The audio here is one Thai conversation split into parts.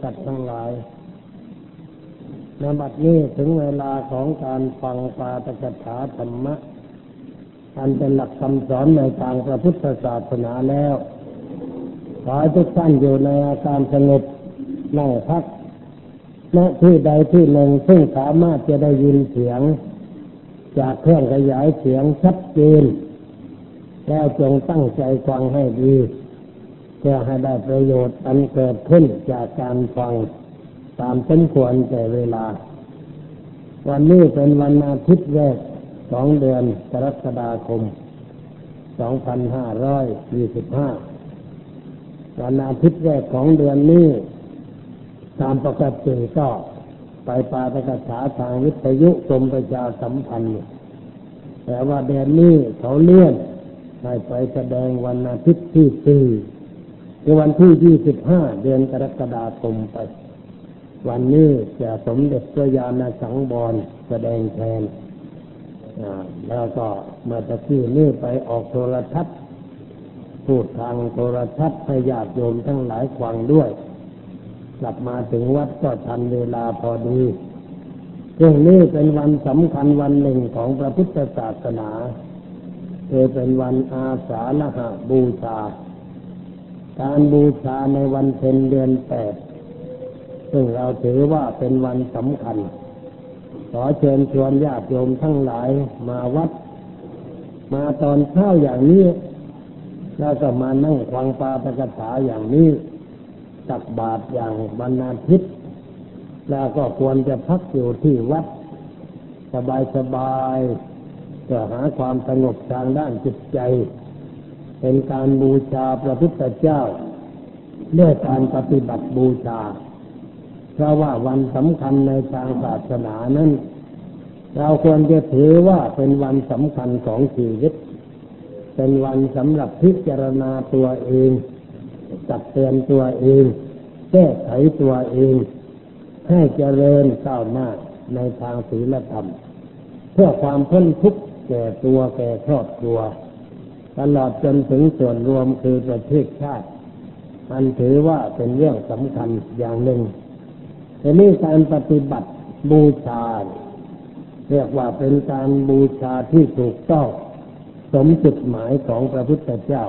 สัตว์ทั้งหลายในบัดนี้ถึงเวลาของการฟังปาตกถาธรรมะ อันเป็นหลักคำสอนในทางพระพุทธศาสนาแล้ว ขอให้ทุกท่านอยู่ในอาการสงบนั่งพักณที่ใดที่หนึ่งซึ่งสามารถจะได้ยินเสียง จากเครื่องขยายเสียงชัดเจนแล้วจงตั้งใจฟังให้ดี เพื่อให้ได้ประโยชน์อันเกิดขึ้นจากการฟังตามสมควรแก่เวลา วันนี้เป็นวันอาทิตย์แรกสองเดือนกรกฎาคม 2525 วันอาทิตย์แรกของเดือนนี้ ตามปกติก็ไปปาตกถาทางวิทยุกรมประชาสัมพันธ์ แต่ว่าเดือนนี้เขาเลื่อนให้ไปแสดงวันอาทิตย์ที่สี่ คือวันที่ยี่สิบห้าเดือนกรกฎาคมไป วันนี้จะสมเด็จพระยาณสังบรแสดงแทนแล้วก็เมื่อตะกี้นี่ไปออกโทรทัศน์พูดทางโทรทัศน์ให้ญาติโยมทั้งหลายฟังด้วย กลับมาถึงวัดก็ทันเวลาพอดีเรื่องนี้เป็นวันสำคัญวันหนึ่งของพระพุทธศาสนาคือเป็นวันอาสาฬหะบูชา การบูชาในวันเพ็ญเดือนแปดซึ่งเราถือว่าเป็นวันสำคัญ ขอเชิญชวนญาติโยมทั้งหลายมาวัด มาตอนเช้าอย่างนี้แล้วก็มานั่งฟังปาประกถาอย่างนี้ตักบาตรอย่างบรรณาทิตย์ แล้วก็ควรจะพักอยู่ที่วัด สบายสบายเพื่อหาความสงบทางด้านจิตใจ เป็นการบูชาพระพุทธเจ้าด้วยการปฏิบัติบูชา เพราะว่าวันสำคัญในทางศาสนานั้น เราควรจะถือว่าเป็นวันสำคัญของชีวิต เป็นวันสำหรับพิจารณาตัวเองจัดเตือนตัวเอง แก้ไขตัวเอง ให้เจริญก้าวหน้าในทางศีลธรรม เพื่อความพ้นทุกข์แก่ตัวแก่ครอบครัว ตลอดจนถึงส่วนรวมคือประเทศชาติมันถือว่าเป็นเรื่องสำคัญอย่างหนึ่งแต่นี่การปฏิบัติบูชา เรียกว่าเป็นการบูชาที่ถูกต้อง สมจุดหมายของพระพุทธเจ้า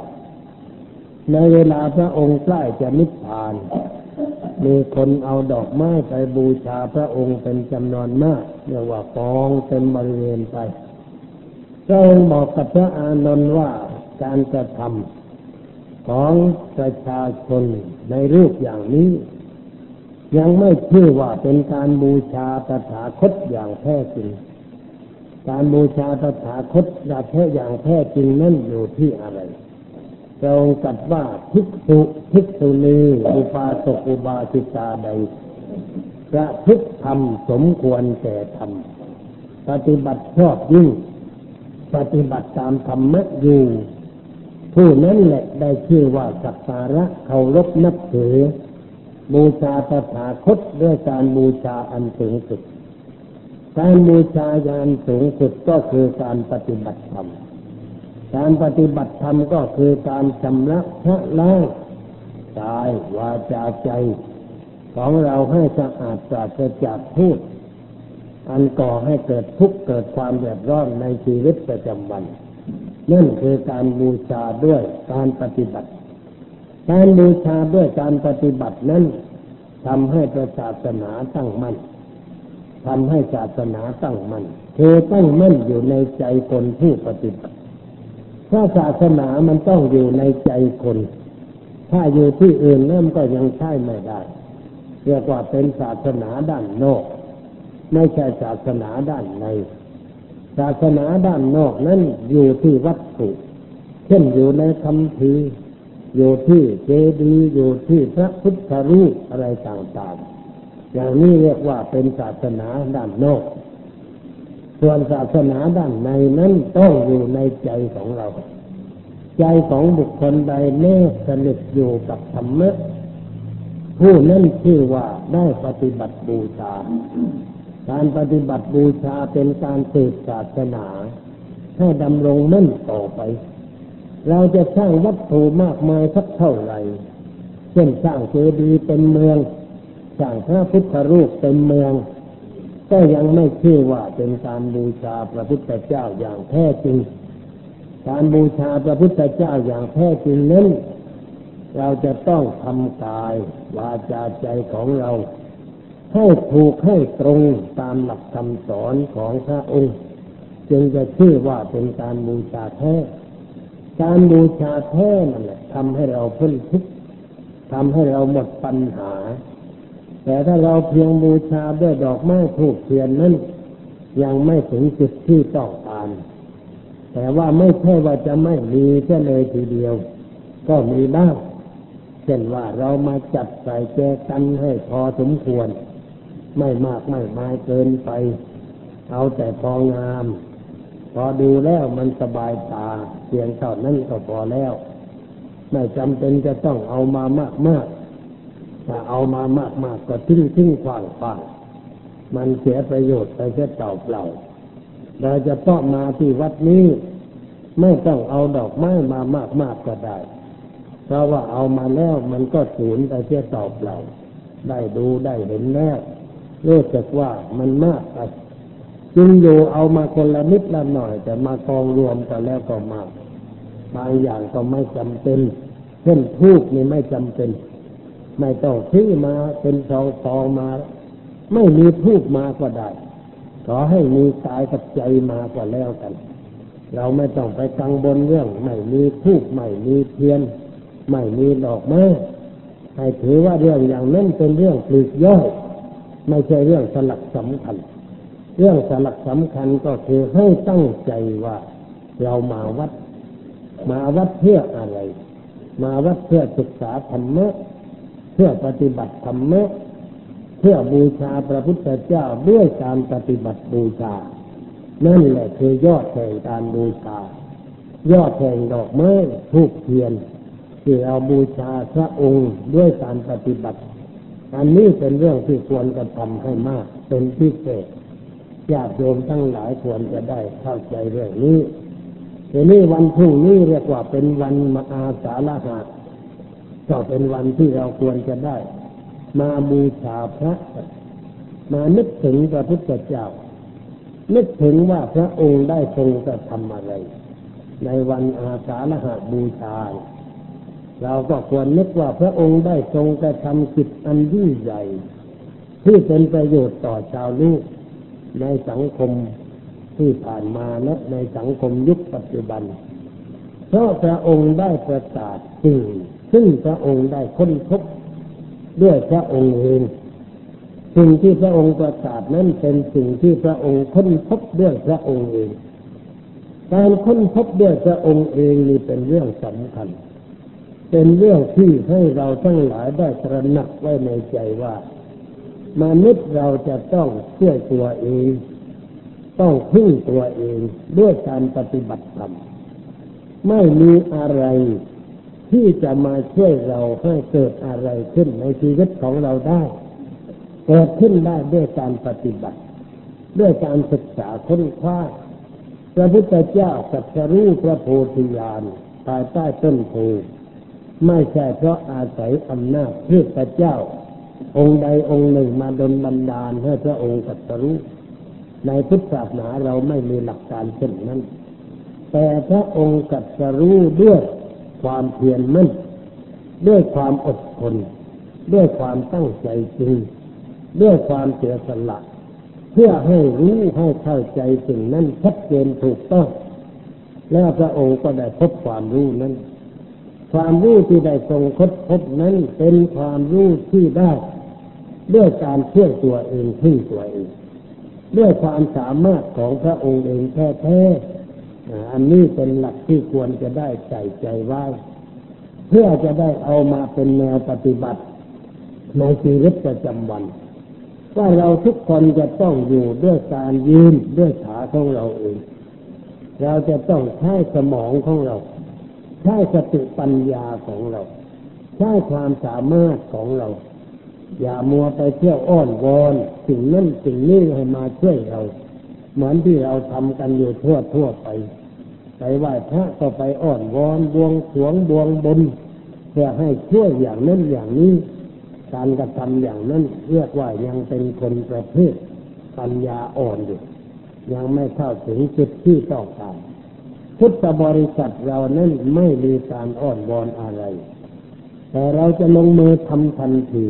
ในเวลาพระองค์ใกล้จะนิพพาน มีคนเอาดอกไม้ไปบูชาพระองค์เป็นจำนวนมากเรียกว่ากองเต็มบริเวณไปพระองค์บอกกับพระอานนท์ว่า การกระทำของประชาชนในรูปอย่างนี้ ยังไม่ชื่อว่าเป็นการบูชาตถาคตอย่างแท้จริง การบูชาตถาคตอย่างแท้อย่างแท้จริงนั่นอยู่ที่อะไรพระองค์ตรัสว่าภิกษุภิกษุณีอุปาสกอุบาสิกาใดพระพุทธธรรมสมควรแก่ธรรมปฏิบัติชอบยิ่ง ปฏิบัติตามธรรมะอยู่ ผู้นั้นแหละได้ชื่อว่าสักการะเคารพนับถือ บูชาตถาคตด้วยการบูชาอันสูงสุด การบูชาญาณสูงสุดก็คือการปฏิบัติธรรม การปฏิบัติธรรมก็คือการชำระชะล้างกายวาจาใจ ของเราให้สะอาดปราศจากพูดอันก่อให้เกิดทุกข์เกิดความเดือดร้อนในชีวิตประจำวัน นั่นคือการบูชาด้วยการปฏิบัติ การบูชาด้วยการปฏิบัตินั้นทำให้ประศาสนาตั้งมั่นทำให้ศาสนาตั้งมั่นคือตั้งมั่นอยู่ในใจคนผู้ปฏิบัติถ้าศาสนามันต้องอยู่ในใจคน ถ้าอยู่ที่อื่นนั่นก็ยังใช่ไม่ได้ เรียกว่าเป็นศาสนาด้านนอก ไม่ใช่ศาสนาด้านใน ศาสนาด้านนอกนั้นอยู่ที่วัตถุ เช่นอยู่ในคำพีอยู่ที่เจดีย์อยู่ที่พระพุทธรูปอะไรต่างๆ อย่างนี้เรียกว่าเป็นศาสนาด้านนอก ส่วนศาสนาด้านในนั้นต้องอยู่ในใจของเรา ใจของบุคคลใดแน่สนิทอยู่กับธรรมะผู้นั้นชื่อว่าได้ปฏิบัติบูชา การปฏิบัติบูชาเป็นการสืบศาสนา ให้ดำรงมั่นต่อไป เราจะสร้างวัตถุมากมายสักเท่าไหร่เช่นสร้างเจดีย์เป็นเมืองสร้างพระพุทธรูปเต็มเมือง ก็ยังไม่ชื่อว่าเป็นการบูชาพระพุทธเจ้าอย่างแท้จริง การบูชาพระพุทธเจ้าอย่างแท้จริงนั้นเราจะต้องทำกายวาจาใจของเรา ให้ถูกให้ตรงตามหลักคำสอนของพระองค์ จึงจะชื่อว่าเป็นการบูชาแท้ การบูชาแท้นั่นแหละทำให้เราพ้นทุกข์ทำให้เราหมดปัญหา แต่ถ้าเราเพียงบูชาด้วยดอกไม้ถูกเทียนนั้นยังไม่ถึงจุดที่ต้องการแต่ว่าไม่ใช่ว่าจะไม่มีแค่เลยทีเดียว ก็มีบ้างเช่นว่าเรามาจัดใส่แจกันให้พอสมควร ไม่มากไม่มายเกินไป เอาแต่พองาม พอดูแล้วมันสบายตาเพียงเท่านั้นก็พอแล้ว ไม่จำเป็นจะต้องเอามามากมากถ้าเอามามากมากก็ทิ้งทิ้งขวางขวางมันเสียประโยชน์ไปแค่เต่าเปล่าเราจะต้องมาที่วัดนี้ ไม่ต้องเอาดอกไม้มามากมากก็ได้ เพราะว่าเอามาแล้วมันก็สูญไปเสียตอบเราได้ดูได้เห็นแล้ว รู้สึกว่ามันมากไปจึงอยู่เอามาคนละนิดละหน่อย แต่มากองรวมกันแล้วก็มากบางอย่างก็ไม่จำเป็นเช่นทูกนี่ไม่จำเป็น ไม่ต้องซื้อมาเป็นซองซองมา ไม่มีทูกมาก็ได้ ขอให้มีกายกับใจมาก็แล้วกัน เราไม่ต้องไปกังวลเรื่อง ไม่มีทูกไม่มีเทียน ไม่มีดอกไม้ให้ถือว่าเรื่องอย่างนั้นเป็นเรื่องปลีกย่อย ไม่ใช่เรื่องสลักสำคัญ เรื่องสลักสำคัญก็คือให้ตั้งใจว่าเรามาวัด มาวัดเพื่ออะไร มาวัดเพื่อศึกษาธรรมะเพื่อปฏิบัติธรรมะเพื่อบูชาพระพุทธเจ้าด้วยการปฏิบัติบูชา นั่นแหละคือยอดแห่งการบูชายอดแห่งดอกไม้ทูกเทียน ที่เราบูชาพระองค์ด้วยการปฏิบัติ อันนี้เป็นเรื่องที่ควรจะทำให้มาก เป็นพิเศษญาติโยมทั้งหลายควรจะได้เข้าใจเรื่องนี้ทีนี้วันพรุ่งนี้เรียกว่าเป็นวันมาอาสาฬหะก็เป็นวันที่เราควรจะได้ มาบูชาพระ มานึกถึงพระพุทธเจ้า นึกถึงว่าพระองค์ได้ทรงกระทำอะไร ในวันอาสาฬหะบูชา เราก็ควรนึกว่าพระองค์ได้ทรงกระทำกิจอันยิ่งใหญ่ ที่เป็นประโยชน์ต่อชาวลูกในสังคมที่ผ่านมาและในสังคมยุคปัจจุบัน เพราะพระองค์ได้ประกาศสิ่งซึ่งพระองค์ได้ค้นพบด้วยพระองค์เองสิ่งที่พระองค์ประกาศนั้นเป็นสิ่งที่พระองค์ค้นพบด้วยพระองค์เอง การค้นพบด้วยพระองค์เองนี่เป็นเรื่องสำคัญ เป็นเรื่องที่ให้เราทั้งหลายได้ตระหนักไว้ในใจว่ามนุษย์เราจะต้องช่วยตัวเอง ต้องพึ่งตัวเองด้วยการปฏิบัติธรรมไม่มีอะไรที่จะมาช่วยเราให้เกิดอะไรขึ้นในชีวิตของเราได้ เกิดขึ้นได้ด้วยการปฏิบัติ ด้วยการศึกษาค้นคว้าพระพุทธเจ้าสัจรู้พระโพธิญาณภายใต้ต้นโพ ไม่ใช่เพราะอาศัยอำนาจเพื่อเจ้า องค์ใดองค์หนึ่งมาดลบันดาลให้พระองค์ตรัสรู้ในพุทธศาสนาเราไม่มีหลักการเช่นนั้น แต่พระองค์ตรัสรู้ด้วยความเพียรมั่น ด้วยความอดทนด้วยความตั้งใจจริง ด้วยความเสียสละเพื่อให้รู้ให้เข้าใจสิ่งนั้นชัดเจนถูกต้อง แล้วพระองค์ก็ได้พบความรู้นั้น ความรู้ที่ได้ทรงคดพบนั้นเป็นความรู้ที่ได้ด้วยการเชื่อตัวเองพึ่งตัวเองด้วยความสามารถของพระองค์เองแท้ๆอันนี้เป็นหลักที่ควรจะได้ใจใจไว้เพื่อจะได้เอามาเป็นแนวปฏิบัติในชีวิตประจำวัน ว่าเราทุกคนจะต้องอยู่ด้วยการยืนด้วยขาของเราเอง เราจะต้องใช้สมองของเรา ใช้สติปัญญาของเรา ใช้ความสามารถของเรา อย่ามัวไปเที่ยวอ้อนวอนสิ่งนั้นสิ่งนี้ให้มาช่วยเรา เหมือนที่เราทำกันอยู่ทั่วทั่วไป ไปไหว้พระก็ไปอ้อนวอนบวงสวงบวงบนเพื่อให้ช่วยอย่างนั้นอย่างนี้ การกระทำอย่างนั้นเรียกว่ายังเป็นคนประเภทปัญญาอ่อนอยู่ยังไม่เข้าถึงจุดที่ต้องการ พุทธบริษัทเรานั้นไม่มีการอ้อนวอนอะไร แต่เราจะลงมือทำทันที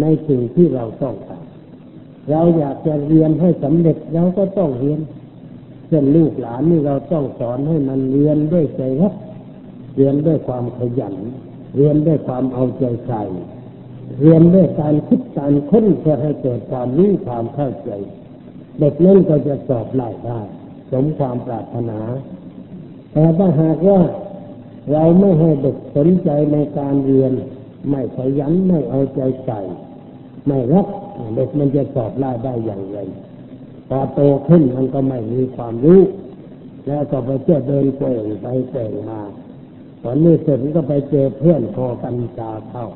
ในสิ่งที่เราต้องการเราอยากจะเรียนให้สำเร็จเราก็ต้องเรียนเช่นลูกหลานนี่เราต้องสอนให้มันเรียนด้วยใจรักเรียนด้วยความขยัน เรียนด้วยความเอาใจใส่เรียนด้วยการคิดการค้นเพื่อให้เกิดความรู้ความเข้าใจ เด็กนั่นก็จะสอบไล่ได้ สมความปรารถนา แต่ถ้าหากว่าเราไม่ให้เด็กสนใจในการเรียน ไม่ขยันไม่เอาใจใส่ไม่รักเด็กมันจะสอบไล่ได้อย่างไรพอโตขึ้นมันก็ไม่มีความรู้ แล้วก็ไปเที่ยวเดินเก่งไปเก่งมาตอนนี้เสร็จก็ไปเจอเพื่อนคอกัญชาเข้า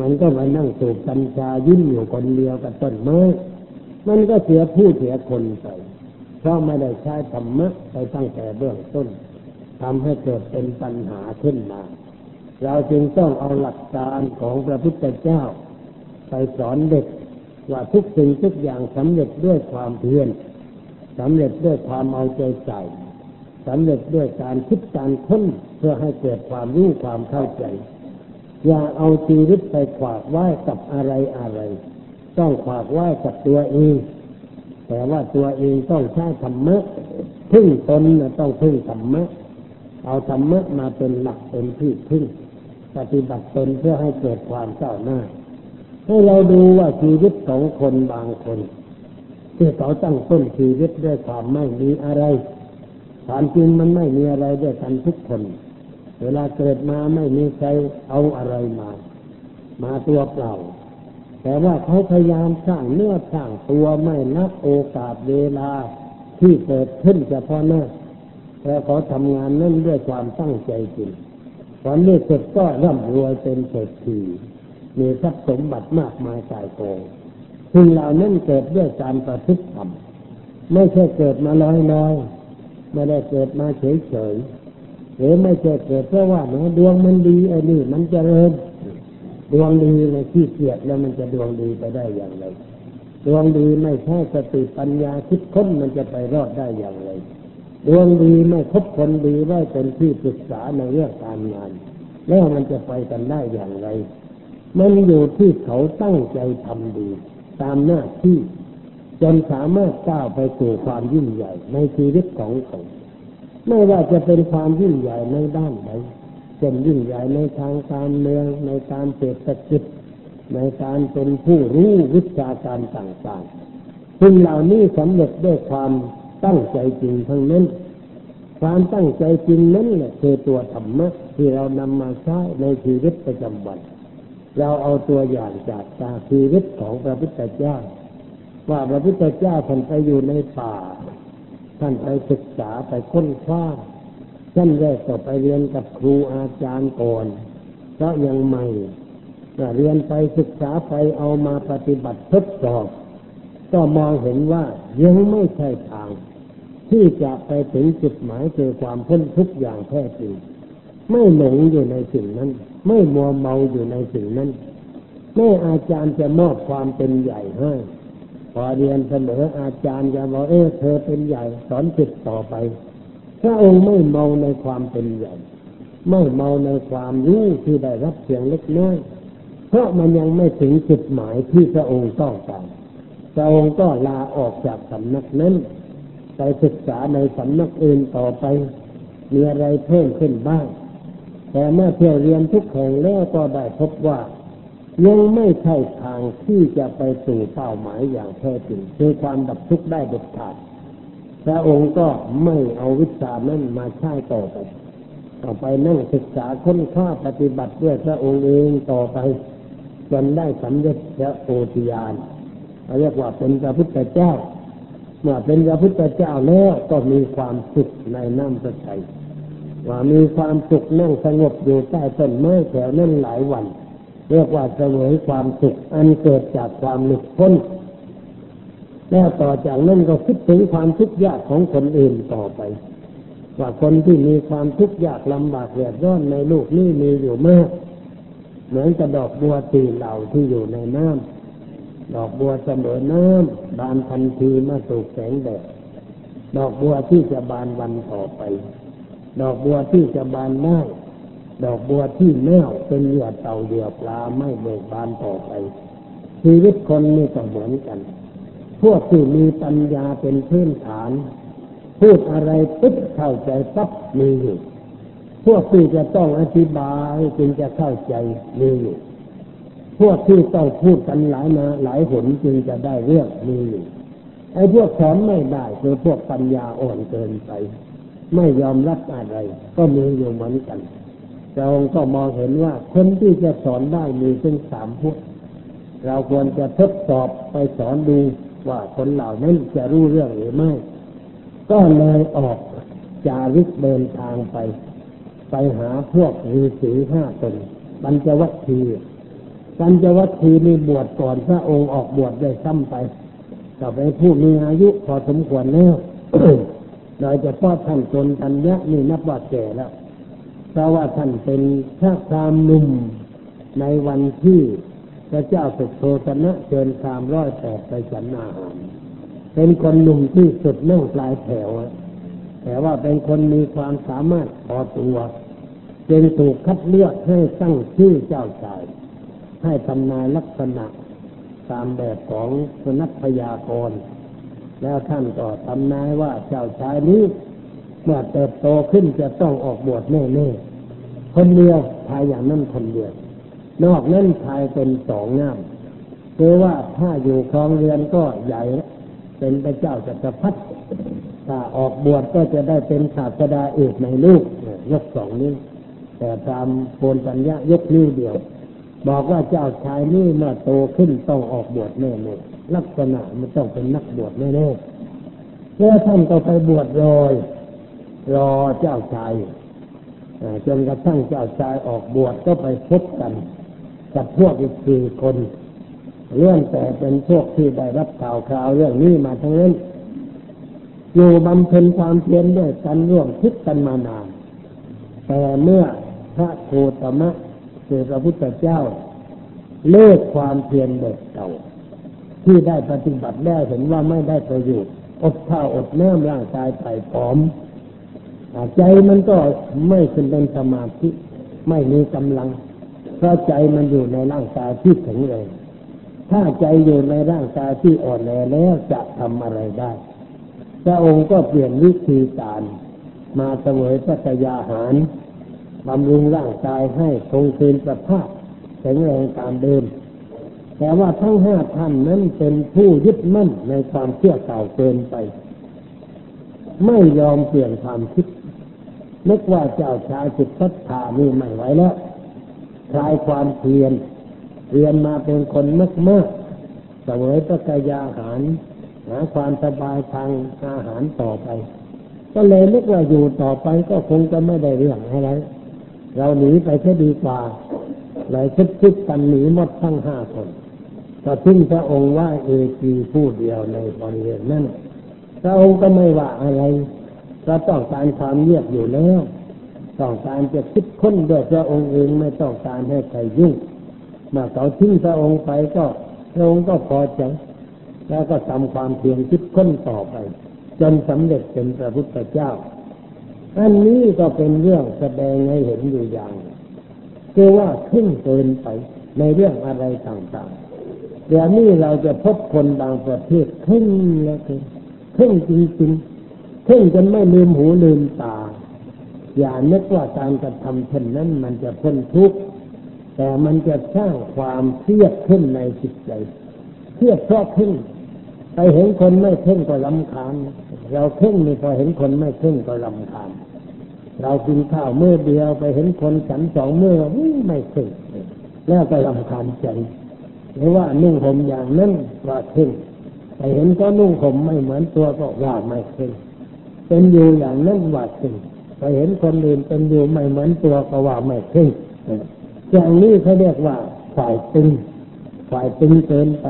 มันก็มานั่งสูบกัญชายิ้มอยู่คนเดียวกับต้นไม้มันก็เสียผู้เสียคนไปเพราะไม่ได้ใช้ธรรมะไปตั้งแต่เบื้องต้น ทำให้เกิดเป็นปัญหาขึ้นมา เราจึงต้องเอาหลักการของพระพุทธเจ้า ไปสอนเด็กว่าทุกสิ่งทุกอย่างสำเร็จด้วยความเพียรสำเร็จด้วยความเอาใจใส่สำเร็จด้วยการคิดการค้นเพื่อให้เกิดความรู้ความเข้าใจ อย่าเอาชีวิตไปขวากไว้กับอะไรอะไร ต้องขวากไว้กับตัวเอง แต่ว่าตัวเองต้องใช้ธรรมะพึ่งตนต้องพึ่งธรรมะ เอาธรรมะมาเป็นหลักเป็นที่พึ่ง ปฏิบัติตนเพื่อให้เกิดความก้าวหน้า ให้เราดูว่าชีวิตของคนบางคนที่เขาตั้งต้นชีวิตด้วยความไม่มีอะไรความจริงมันไม่มีอะไรด้วยกันทุกคน เวลาเกิดมาไม่มีใครเอาอะไรมา มาตัวเปล่า แต่ว่าเขาพยายามสร้างเนื้อสร้างตัวไม่นับโอกาสเวลาที่เกิดขึ้นเฉพาะหน้า แต่เขาทำงานนั่นด้วยความตั้งใจจริงตอนนี้เสร็จก็ร่ำรวยเป็นเศรษฐีมีทรัพย์สมบัติมากมายกายกองสิ่งเหล่านั้นเกิดด้วยการประพฤติธรรมไม่ใช่เกิดมาลอยลอยไม่ได้เกิดมาเฉยเฉยหรือไม่ใช่เกิดเพราะว่าเนดวงมันดีไอ้นี่มันจะเริญดวงดีเลยที่เกียดแล้วมันจะดวงดีไปได้อย่างไร ดวงดีไม่ใช่สติปัญญาคิดค้นมันจะไปรอดได้อย่างไร ดวงดีไม่คบคนดีไว้เป็นที่ปรึกษาในเรื่องการงาน แล้วมันจะไปกันได้อย่างไร มันอยู่ที่เขาตั้งใจทำดี ตามหน้าที่ จนสามารถก้าวไปสู่ความยิ่งใหญ่ในชีวิตของเขาไม่ว่าจะเป็นความยิ่งใหญ่ในด้านใดเช่นยิ่งใหญ่ในทางการเมืองในการเศรษฐกิจในการเป็นผู้รู้วิชาการต่างๆสิ่งเหล่านี้สำเร็จด้วยความ ตั้งใจจริงทั้งนั้น ความตั้งใจจริงนั้นแหละคือตัวธรรมะที่เรานำมาใช้ในชีวิตประจำวัน เราเอาตัวอย่างจากตาชีวิตของพระพุทธเจ้า ว่าพระพุทธเจ้าท่านไปอยู่ในป่า ท่านไปศึกษาไปค้นคว้าท่านแรกก็ไปเรียนกับครูอาจารย์ก่อนเพราะยังใหม่เรียนไปศึกษาไปเอามาปฏิบัติทดสอบ ก็มองเห็นว่ายังไม่ใช่ทาง ที่จะไปถึงจุดหมายคือความพ้นทุกอย่างแท้จริง ไม่หลงอยู่ในสิ่งนั้น ไม่มัวเมาอยู่ในสิ่งนั้นแม่อาจารย์จะมอบความเป็นใหญ่ให้พอเรียนเสมออาจารย์จะบอกเออเธอเป็นใหญ่สอนจิตต่อไปพระองค์ไม่เมาในความเป็นใหญ่ ไม่เมาในความรู้ที่ได้รับเพียงเล็กน้อยเพราะมันยังไม่ถึงจุดหมายที่พระองค์ต้องการ พระองค์ก็ลาออกจากสำนักนั้น ไปศึกษาในสำนักอื่นต่อไป มีอะไรเพิ่มขึ้นบ้าง แต่เมื่อเที่ยวเรียนทุกแห่งแล้วก็ได้พบว่ายังไม่ใช่ทางที่จะไปสู่เป้าหมายอย่างแท้จริงคือความดับทุกข์ได้เด็ดขาดพระองค์ก็ไม่เอาวิชานั้นมาใช้ต่อไปต่อไปนั่งศึกษาค้นคว้าปฏิบัติด้วยพระองค์เองต่อไปจนได้สำเร็จพระโอติยาน เรียกว่าเป็นพระพุทธเจ้า เมื่อเป็นพระพุทธเจ้าแล้วก็มีความสุขในน้ำพระทัยว่ามีความสุขนั่งสงบอยู่ใต้ต้นไม้แถวนั้นหลายวัน เรียกว่าเสวยความสุขอันเกิดจากความหลุดพ้นแล้วต่อจากนั้นก็คิดถึงความทุกข์ยากของคนอื่นต่อไป ว่าคนที่มีความทุกข์ยากลำบากเดือดร้อนในโลกนี้มีอยู่มาก เหมือนกับดอกบัวตีเหล่าที่อยู่ในน้ำ ดอกบัวเสมอน้ำบานทันทีเมื่อถูกแสงแดดดอกบัวที่จะบานวันต่อไป ดอกบัวที่จะบานได้ ดอกบัวที่เน่าเป็นเหยื่อเต่าเหยื่อปลาไม่เบิกบานต่อไป ชีวิตคนนี่ก็เหมือนกัน พวกที่มีปัญญาเป็นพื้นฐาน พูดอะไรปุ๊บเข้าใจปั๊บมีอยู่ พวกที่จะต้องอธิบายจึงจะเข้าใจมีอยู่ พวกที่ต้องพูดกันหลายมาหลายหนจึงจะได้เรื่องมีอยู่ไอ้พวกสอนไม่ได้คือพวกปัญญาอ่อนเกินไป ไม่ยอมรับอะไร ก็มีอยู่เหมือนกันเราก็มองเห็นว่าคนที่จะสอนได้มีถึงสามพวก เราควรจะทดสอบไปสอนดูว่าคนเหล่านั้นจะรู้เรื่องหรือไม่ ก็เลยออกจาริกเดินทางไป ไปหาพวกฤาษีห้าตนปัญจวัคคี ย์ปัญจวัคคีย์มีบวชก่อนพระองค์ออกบวชได้ซ้ำไปก็เป็นผู้มีอายุพอสมควรแล้วโดยเฉพาะท่านจนทัญญะนี่นับว่าแก่แล้วเพราะว่าท่านเป็นพระพรามหนุ่มในวันที่พระเจ้าสุโธตนะเชิญพรามร้อยแปดไปฉันอาหารเป็นคนหนุ่มที่สุดเนั่งปลายแถว แต่ว่าเป็นคนมีความสามารถพอตัว จึงถูกคัดเลือกให้ตั้งชื่อเจ้าชาย ให้ทำนายลักษณะตามแบบของสนักพยากร แล้วท่านก็ทำนายว่าเจ้าชายนี้เมื่อเติบโตขึ้นจะต้องออกบวชแน่ๆคนเดียวชายอย่างนั้นคนเดียวนอกนั้นชายเป็นสองงามคือว่าถ้าอยู่ครองเรือนก็ใหญ่เป็นพระเจ้าจักรพรรดิถ้าออกบวชก็จะได้เป็นศาสดาเอกในลูกยกสองนิ้วแต่ตามโพนปัญญายกนิ้วเดียว บอกว่าเจ้าชายนี่เมื่อโตขึ้นต้องออกบวชแน่ๆลักษณะมันต้องเป็นนักบวชแน่ๆแล้วท่านก็ไปบวชรอยรอเจ้าชายจนกระทั่งเจ้าชายออกบวชก็ไปพบกัน กับพวกอีกสี่คนเรื่องแต่เป็นพวกที่ได้รับข่าวคราวเรื่องนี้มาทั้งนั้นอยู่บำเพ็ญความเพียรด้วยกันร่วมคิดกันมานาน แต่เมื่อพระโคตมะ คือพระพุทธเจ้า เลิกความเพียรเด็กเก่า ที่ได้ปฏิบัติได้วเห็นว่าไม่ได้ประโยชน์อดข้าวอดน้ำร่างกายไปผอมใจมันก็ไม่ขึ้นเป็นสมาธิไม่มีกำลัง เพราะใจมันอยู่ในร่างกายที่แข็งแรงถ้าใจอยู่ในร่างกายที่อ่อนแอแล้วจะทำอะไรได้พระองค์ก็เปลี่ยนวิธีการมาเสวยพระกยาหาร บำรุงร่างกายให้คงคืนสภาพแข็งแรงตามเดิม แต่ว่าทั้งห้าท่านนั้นเป็นผู้ยึดมั่นในความเชื่อเก่าเกินไป ไม่ยอมเปลี่ยนความคิดนึกว่าเจ้าชายจิตพัฒนานี่ไม่ไหวแล้วคลายความเพียรเรียนมาเป็นคนมากมากเสวยพระกายาหาร หาความสบายทางอาหารต่อไป ก็เลยนึกว่าอยู่ต่อไปก็คงจะไม่ได้เรื่องอะไร เราหนีไปแค่ดีกว่าเลายคิดคิดกันหนีหมดทั้งห้าคนก็ทิ้งพระองค์ว่าเอกีผู้เดียวในบริเวณนั้นพระองค์ก็ไม่ว่าอะไรเราต้องการความเงียบอยู่แล้ว ต้องการจะคิดค้นด้วยพระองค์เองไม่ต้องการให้ใครยุ่งมาเขาทิ้งพระองค์ไปก็พระองค์ก็พอใจแล้วก็ทำความเพียรคิดค้นต่อไป จนสำเร็จเป็นพระพุทธเจ้า อันนี้ก็เป็นเรื่องแสดงให้เห็นอยู่อย่างคือว่าขึ้นเกินไปในเรื่องอะไรต่างๆเดี๋ยวนี้เราจะพบคนบางประเทศขึ้นแล้วขึ้นจริงๆเพ่งจนไม่ลืมหูลืมตา อย่านึกว่าการกระทำเช่นนั้นมันจะพ้นทุกข์แต่มันจะสร้างความเครียดขึ้นในจิตใจเครียดเพราะขึ้นไปเห็นคนไม่เพ่งก็ลำคาญ เราเพ่งนี่พอเห็นคนไม่เพ่งก็ลำคาญเรากินข้าวเมื่อเดียวไปเห็นคนฉันสองเมื่อไม่เพ่งแล้วก็ลำคาญใจหรือว่านุ่งห่มอย่างนั้นว่าเพ่งไปเห็นก็นุ่งห่มไม่เหมือนตัวก็ว่าไม่เพ่งเป็นอยู่อย่างนั้นว่าเพ่งไปเห็นคนอื่นเป็นอยู่ไม่เหมือนตัวก็ว่าไม่เพ่งอย่างนี้เขาเรียกว่าฝ่ายตึงฝ่ายตึงเกินไป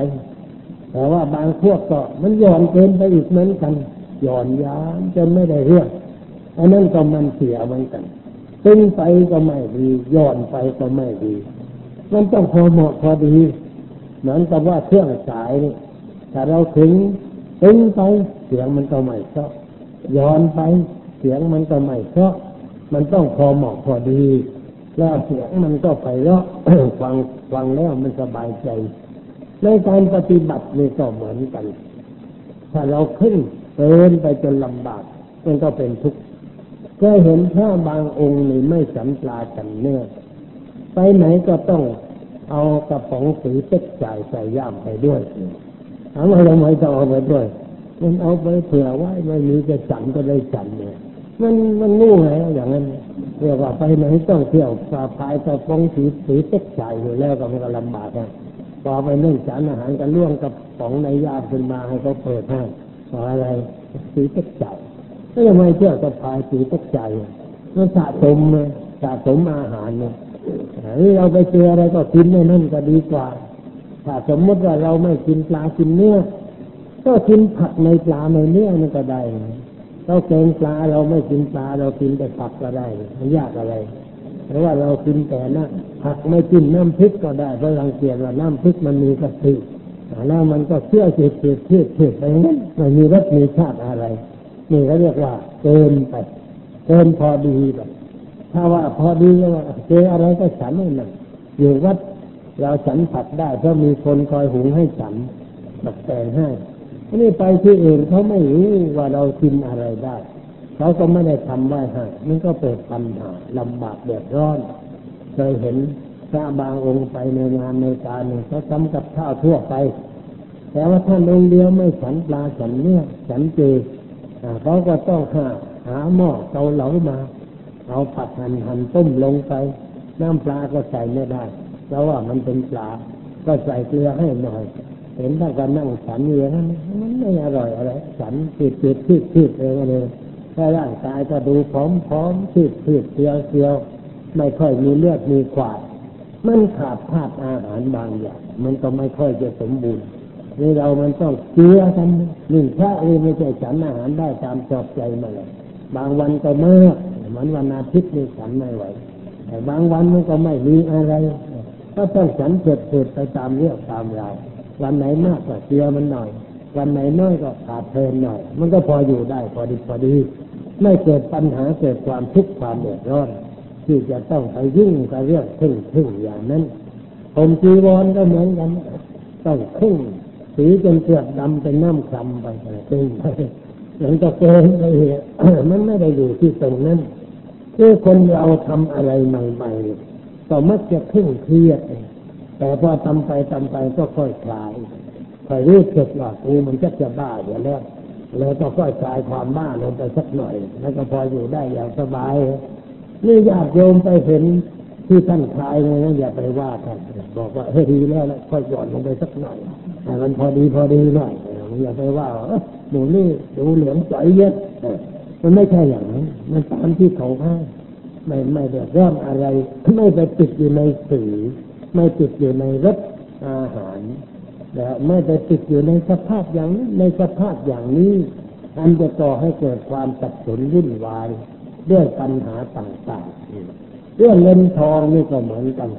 แต่ว่าบางพวกก็มันย่อนเกินไปอีกเหมือนกัน ย่อนยานจนไม่ได้เรื่องอันนั้นก็มันเสียเหมือนกันตึงไปก็ไม่ดีย่อนไปก็ไม่ดี มันต้องพอเหมาะพอดีเหมือนกับว่าเครื่องสายนี่ถ้าเราถึงตึงไปเสียงมันก็ไม่เพราะย้อนไปเสียงมันก็ไม่เพราะมันต้องพอเหมาะพอดี แล้วเสียงมันก็ไปแล้วฟังฟังแล้วมันสบายใจ ในการปฏิบัตินี่ก็เหมือนกัน ถ้าเราขึ้น เดินไปจนลำบากมันก็เป็นทุกข์เคยเห็นพระบางองค์นี่ไม่สันปลากันเนื้อไปไหนก็ต้องเอากระป๋องสีเต็กจ่ายใส่ย่ามไปด้วยถามว่าทำไมต้องเอาไปด้วย มันเอาไปเผื่อไว้ไม่มีจะจันก็ได้จันเนี่ยมันมันงูไงอย่างนั้นเรียกว่าไปไหนต้องเที่ยวสาพายกระป๋องสีสีเต็กจ่ายอยู่แล้วก็มันก็ลำบากนะพอไปเรื่องจานอาหารกันล่วงกับป๋องในย่ามขึ้นมาให้เขาเปิดให้ พออะไรสีต็กจ่ายก็ยังไม่เที่ยวสะพายสีต็กจ่ายมันสะสมเลยสะสมอาหารเนี่ยเราไปเจออะไรก็กินในนั่นก็ดีกว่า ถ้าสมมติว่าเราไม่กินปลากินเนื้อก็กินผักในปลาในเนื้อนั่นก็ได้เราแกงปลาเราไม่กินปลาเรากินแต่ผักก็ได้ไมันยากอะไรเพราะว่าเรากินแต่นะผักไม่กินน้ำพริกก็ได้เพราะรังเกียจว่าน้ำพริกมันมีกระทิ แล้วมันก็เชื่อเฉดเฉดเฉดเฉดไปงั้นไม่มีรสมีชาติอะไรนี่เขาเรียกว่าเกินไปเกินพอดีแบบถ้าว่าพอดีว่าเจออะไรก็ฉันนั่นอยู่วัดเราฉันผัดได้เพราะมีคนคอยหุงให้ฉันตักแต่งให้ทีนี้ไปที่อื่นเขาไม่รู้ว่าเรากินอะไรได้เขาก็ไม่ได้ทำไว้ให้มันก็เปิดปัญหาลำบากเดือดร้อนเคยเห็น พระบางองค์ไปในงานในการหนึ่งเขาทำกับข้าวทั่วไป แต่ว่าท่านองค์เดียวไม่ฉันปลาฉันเนื้อฉันเจเขาก็ต้องหาหาหม้อเตาเหลามา เอาผัดหั่นหั่นต้มลงไป น้ำปลาก็ใส่ไม่ได้ เพราะว่ามันเป็นปลา ก็ใส่เกลือให้หน่อย เห็นถ้านกันนั่งฉันอยู่นั้นมันไม่อร่อยอะไรฉันติดติดพืดพืดเลยเลยถ้าร่างกายก็ดูพร้อมพร้อมพืดพืดเสียวเสียวไม่ค่อยมีเลือดมีขวาด มันขาดธาตุอาหารบางอย่าง มันก็ไม่ค่อยจะสมบูรณ์นี่เรามันต้องเกลือกันหนึ่งพระเองไม่ใช่ฉันอาหารได้ตามชอบใจมาเลยบางวันก็มากเหมือนวันอาทิตย์นี่ฉันไม่ไหวแต่บางวันมันก็ไม่มีอะไร ก็ต้องฉันเผ็ดเผ็ดไปตามเรื่องตามราววันไหนมากก็เกลือมันหน่อย วันไหนน้อยก็ขาดเพลินหน่อย มันก็พออยู่ได้พอดีพอดี ไม่เกิดปัญหาเกิดความทุกข์ความเดือดร้อน ที่จะต้องไปยุ่งกับเรื่องทึ่งทึ่งอย่างนั้นผมจีวรก็เหมือนกัน ต้องคึ่งสีจนเกือบดำเป็นน้ำคลำไปตึงไปหลังจากเกินไปมันไม่ได้อยู่ที่ตรงนั้นคือคนเราทำอะไรใหม่ๆก็มักจะเคร่งเครียดแต่พอทำไปทำไปก็ค่อยคลายค่อยรู้สึกว่ากูมันจะจะบ้าอยู่แล้วแล้วก็ค่อยคลายความบ้าลงไปสักหน่อย แล้วก็พออยู่ได้อย่างสบาย นี่อยากโยมไปเห็นที่ท่านคลายเลยนะอย่าไปว่าท่านบอกว่าเฮ้ยดีแล้วแล้วค่อยหย่อนลงไปสักหน่อยแต่มันพอดีพอดีหน่อยอย่าไปว่าหนูนี่ดูเหลืองใจเย็ดมันไม่ใช่อย่างนั้นมันตามที่เขาให้ไม่ไม่เดือดร้อนอะไรไม่ไปติดอยู่ในสื่อไม่ติดอยู่ในรสอาหารแต่ไม่ไปติดอยู่ในสภาพอย่างในสภาพอย่างนี้อันจะก่อให้เกิดความสับสนวุ่นวาย ด้วยปัญหาต่างๆเรื่องเงินทองนี่ก็เหมือนกัน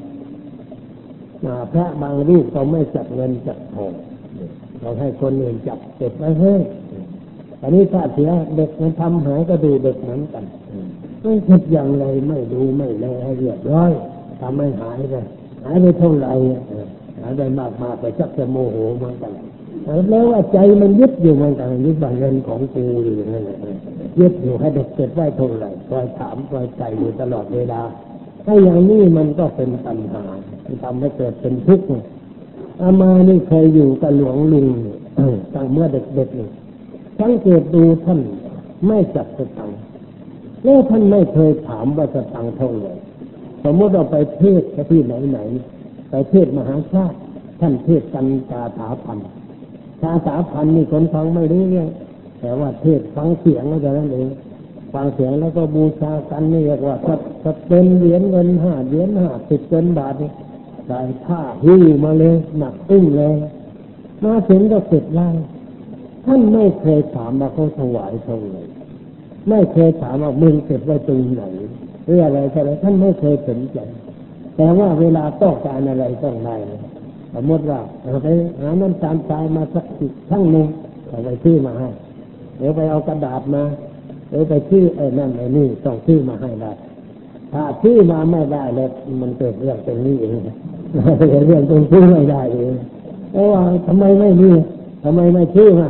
พระบางรูปเขาไม่จับเงินจับทองเราให้คนอื่นจับเก็บไว้ให้อันนี้ถ้าเสียเด็กมันทำหายก็ดูเด็กเหมือนกันไม่คิดอย่างไรไม่ดูไม่แลให้เรียบร้อยทำให้หายไปหายไปเท่าไหร่หายไปมากมากไปชักจะโมโหเหมือนกันแล้วว่าใจมันยึดอยู่เหมือนกันยึดบังเงินของกูอยู่นั่นแหละ ยึดอยู่ให้เด็กเก็บไว้เท่าไหร่คอยถามคอยใจอยู่ตลอดเวลา ถ้าอย่างนี้มันก็เป็นปัญหาที่ทำให้เกิดเป็นทุกข์อามานี่เคยอยู่กับหลวงลุงตั้งเมื่อเด็กๆนี่สังเกตดูท่านไม่จับสตังแล้วท่านไม่เคยถามว่าสตังเท่าไหร่สมมติเราไปเทศที่ไหนไหนไปเทศมหาชาติ ท่านเทศกันกาถาพันชาถาพันนี่คนฟังไม่รู้เรื่อง แต่ว่าเทศฟังเสียงก็จะนั่นเองฟังเสียงแล้วก็บูชากันนี่เรียกว่าสัเป็นเหรียญเงินห้าเหรียญห้าสิบเงินบาทนี่ใส่ผ้าหิ้วมาเลยหนักตึ้งเลยมาถึงก็เสร็จแล้วท่านไม่เคยถามมาเขาถวายเท่าไหร่ไม่เคยถามว่ามึงเก็บไว้ตรงไหนหรืออะไรอะไรท่านไม่เคยสนใจ แต่ว่าเวลาต้องการอะไรต้องได้สมมติว่าเอาไปหาน้ำตาลทรายมาสักทั้งหนึ่งเอาไปซื้อมาให้ เดี๋ยวไปเอากระดาษมาเดี๋ยวไปซื้อไอ้นั่นไอ้นี่ต้องซื้อมาให้ได้ถ้าซื้อมาไม่ได้แล้วมันเกิดเรื่องเป็นนี้เองเรื่องตรงซื้อไม่ได้เองเพราะว่าทำไมไม่มีทำไมไม่ซื้อมา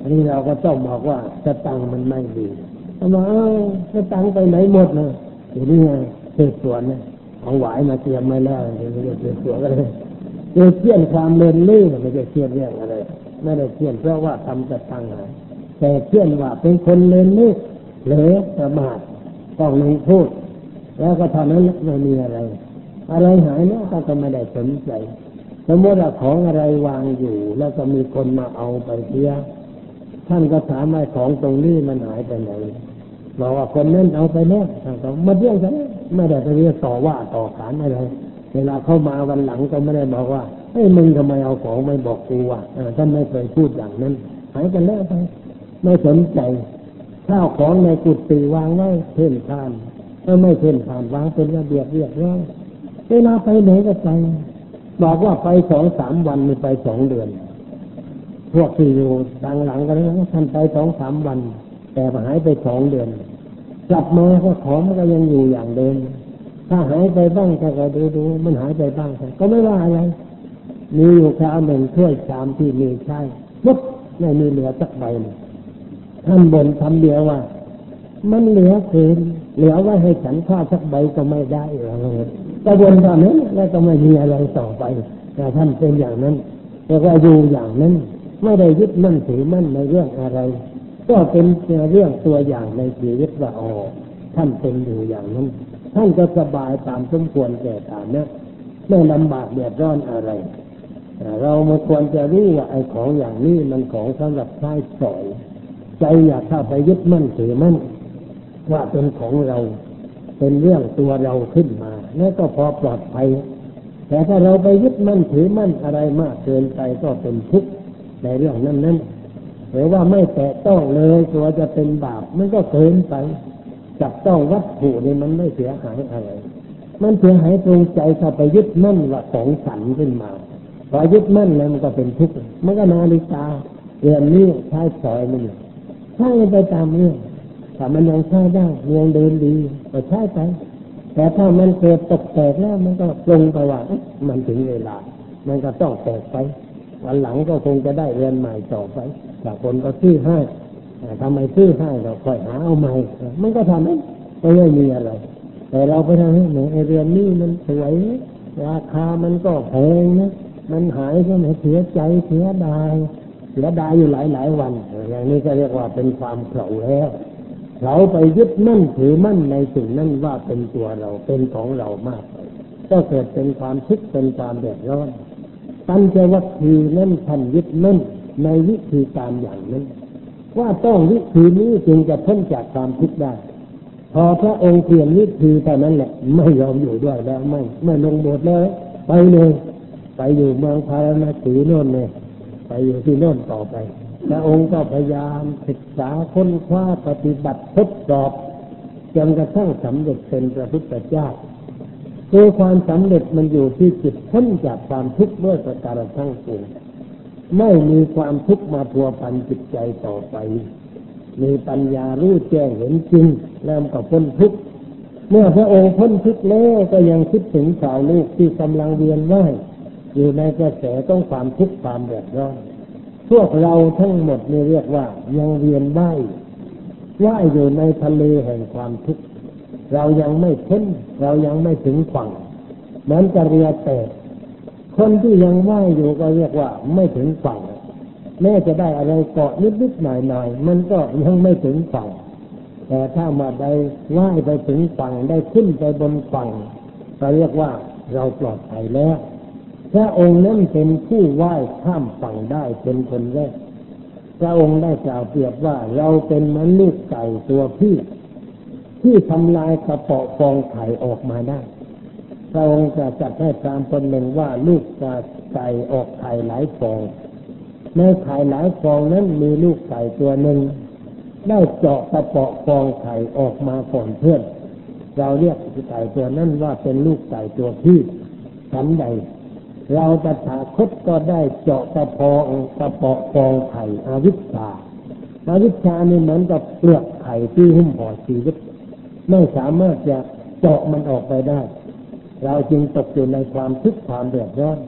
อันนี้เราก็ต้องบอกว่าสตังมันไม่ดีทำไมเออสตังไปไหนหมดเลยทีนี้ไงสืบสวนเนี่ยของหวายมาเตรียมไว้แล้วเดี๋ยวจะสืบสวนกันเลยเดี๋ยวเชี่ยนความเลินเล่อไม่ได้เชี่ยนเรื่องอะไรไม่ได้เชี่ยนเพราะว่าทำสตังหาย แต่เชี่ยนว่าเป็นคนเลินเล่อเหลือประมาทต้องลงโทษแล้วก็เท่านั้นไม่มีอะไร อะไรหายเนี่ยก็ไม่ได้สนใจสมมติว่าของอะไรวางอยู่ แล้วก็มีคนมาเอาไปเสียท่านก็ถามว่าของตรงนี้มันหายไปไหนบอกว่าคนนั้นเอาไปแล้วท่านก็มาเรื่องกันไม่ได้ไปเรียกต่อว่าต่อขานอะไรเวลาเข้ามาวันหลังก็ไม่ได้บอกว่าเฮ้ยมึงทำไมเอาของไม่บอกกูอะท่านไม่เคยพูดอย่างนั้น หายกันแล้วไป ไม่สนใจข้าวของในกุฏิวางไว้เพ่นทานก็ไม่เพ่นทานวางเป็นระเบียบเรียบร้อยเวลาไปไหนก็ไปบอกว่าไปสองสามวันมีไปสองเดือน พวกที่อยู่ดังหลังกันแล้วท่านไปสองสามวัน แต่หายไปสองเดือน กลับมาก็ของก็ยังอยู่อย่างเดิมถ้าหายไปบ้างก็ดูดูมันหายไปบ้างก็ไม่ว่าอะไรมีอยู่คราหนึ่งถ้วยชามที่มีใช่ปุ๊บไม่มีเหลือสักใบ ท่านบ่นคำเดียวว่า มันเหลือเกินเหลือไว้ให้ฉันข้าสักใบก็ไม่ได้หรอกกระบวนการนั้นแล้วก็ไม่มีอะไรต่อไปแต่ท่านเป็นอย่างนั้นแต่ว่าอยู่อย่างนั้น ไม่ได้ยึดมั่นถือมั่นในเรื่องอะไร ก็เป็นเรื่องตัวอย่างในชีวิตว่าอ๋อท่านเป็นอยู่อย่างนั้น ท่านก็สบายตามสมควรแก่ฐานะไม่ลำบากเดือดร้อนอะไรเราไม่ควรจะรู้ว่าไอ้ของอย่างนี้มันของสำหรับใช้สอย ใจอยากเข้าไปยึดมั่นถือมั่น ว่าเป็นของเราเป็นเรื่องตัวเราขึ้นมาแล้วก็พอปลอดภัย แต่ถ้าเราไปยึดมั่นถือมั่นอะไรมากเกินไปก็เป็นทุกข์ในเรื่องนั้นนั้นหรือว่าไม่แตะต้องเลยตัวจะเป็นบาปมันก็เกินไป จับต้องวัตถุนี่มันไม่เสียหายอะไร มันเสียหายตรงใจเข้าไปยึดมั่นว่าของสันขึ้นมาพอยึดมั่นแล้วมันก็เป็นทุกข์มันก็นาฬิกาเรือนนี้ใช้สอยมัน ใช้ไปตามเรื่องถ้ามันยังใช้ได้ยังเดินดีก็ใช้ไปแต่ถ้ามันเกิดตกแตกแล้วมันก็ปรุงไปว่ามันถึงเวลา มันก็ต้องแตกไป วันหลังก็คงจะได้เรือนใหม่ต่อไปแต่คนก็ซื้อให้ทำไมซื้อให้เราค่อยหาเอาใหม่ มันก็ทำให้ไม่มีอะไร แต่เราไปทำให้หนูไอเรือนนี้มันสวยราคามันก็แพงนะ มันหายก็ไหนเสียใจเสียดาย เสียดายอยู่หลายหลายวัน อย่างนี้ก็เรียกว่าเป็นความเข่าแล้วเราไปยึดมั่นถือมั่นในสิ่งนั้นว่าเป็นตัวเราเป็นของเรามากก็เกิดเป็นความทุกข์เป็นความเดือดร้อนปัญจวัคคีย์นั้นท่านยึดมั่นในวิธีการอย่างนั้น ว่าต้องวิธีนี้จึงจะพ้นจากความทุกข์ได้ พอพระองค์เปลี่ยนวิธีเท่นั้นแหละ ไม่ยอมอยู่ด้วยแล้วไม่ไม่ลงบทเลยไปเลย ไปอยู่เมืองพาราณสีโน่นเลย ไปอยู่ที่โน่นต่อไป พระองค์ก็พยายามศึกษาค้นคว้าปฏิบัติทดสอบจนกระทั่งสำเร็จเป็นพระพุทธเจ้าคือความสำเร็จมันอยู่ที่จิตพ้นจากความทุกข์ด้วยประการทั้งปวงไม่มีความทุกข์มาพัวพันจิตใจต่อไป มีปัญญารู้แจ้งเห็นจริงแล้วก็พ้นทุกข์เมื่อพระองค์พ้นทุกข์แล้วก็ยังคิดถึงสาวลูกที่กำลังเวียนว่าย อยู่ในกระแสต้องความทุกข์ความเดือดร้อนพวกเราทั้งหมดนี่เรียกว่ายังเวียนว่ายว่ายอยู่ในทะเลแห่งความทุกข์เรายังไม่พ้นเรายังไม่ถึงฝั่งเหมือนจะเรือแตกคนที่ยังว่ายอยู่ก็เรียกว่าไม่ถึงฝั่งแม้จะได้อะไรเกาะนิดๆหน่อยๆมันก็ยังไม่ถึงฝั่งแต่ถ้ามาได้ว่ายไปถึงฝั่งได้ขึ้นไปบนฝั่งก็เรียกว่าเราปลอดภัยแล้ว พระองค์นั้นเป็นผู้ว่ายข้ามฝั่งได้เป็นคนแรก พระองค์ได้กล่าวเปรียบว่าเราเป็นมนุษย์ไก่ตัวพี่ที่ทำลายกระเปาะฟองไข่ออกมาได้พระองค์จะจัดให้ตามคนหนึ่งว่าลูกกไก่ออกไข่หลายฟองในไข่หลายฟองนั้นมีลูกไก่ตัวหนึ่งได้เจาะกระเปาะฟองไข่ออกมาก่อนเพื่อน เราเรียกไก่ตัวนั้นว่าเป็นลูกไก่ตัวพี่ฉันใด เราจะถาคตก็ได้เจาะกระพองกระเปาะฟองไข่อวิชชาอาวิชชานี่เหมือนกับเปลือกไข่ที่หุ้มห่อชีวิตไม่สามารถจะเจาะมันออกไปได้ เราจึงตกอยู่ในความทุกข์ความเดือดร้อน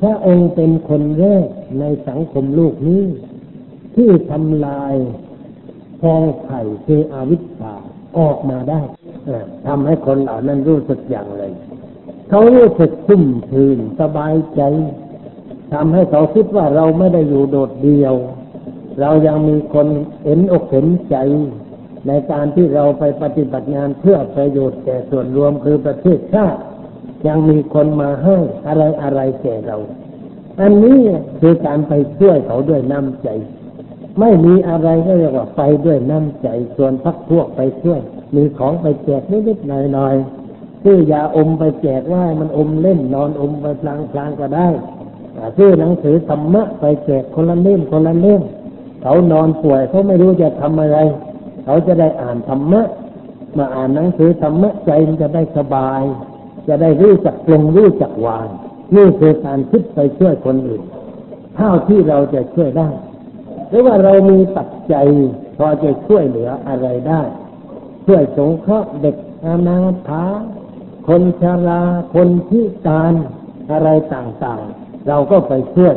พระองค์เป็นคนแรกในสังคมโลกนี้ ที่ทำลายฟองไข่คืออวิชชาออกมาได้ทำให้คนเหล่านั้นรู้สึกอย่างไร เขารู้สึกคุ้มทืนสบายใจทำให้เขาคิดว่าเราไม่ได้อยู่โดดเดียว เรายังมีคนเห็นอกเห็นใจ ในการที่เราไปปฏิบัติงานเพื่อประโยชน์แก่ส่วนรวมคือประเทศชาติยังมีคนมาให้อะไรอะไรแก่เรา อันนี้คือการไปช่วยเขาด้วยน้ำใจ ไม่มีอะไรก็เรียกว่าไปด้วยน้ำใจ ส่วนพักพวกไปช่วย มีของไปแจกนิดๆหน่อยๆ ซื้อยาอมไปแจกว่ามันอมเล่นนอนอมไปพลางพลางก็ได้ซื้อหนังสือธรรมะไปแจกคนละเล่มคนละเล่มเขานอนป่วยเขาไม่รู้จะทำอะไร เขาจะได้อ่านธรรมะมาอ่านหนังสือธรรมะใจมันจะได้สบาย จะได้รู้จักปรงรู้จักวางนี่คือการคิดไปช่วยคนอื่นเท่าที่เราจะช่วยได้หรือว่าเรามีปัจจัยพอจะช่วยเหลืออะไรได้ ช่วยสงเคราะห์เด็กอนาถา คนชราคนพิการอะไรต่างๆ เราก็ไปเช่วย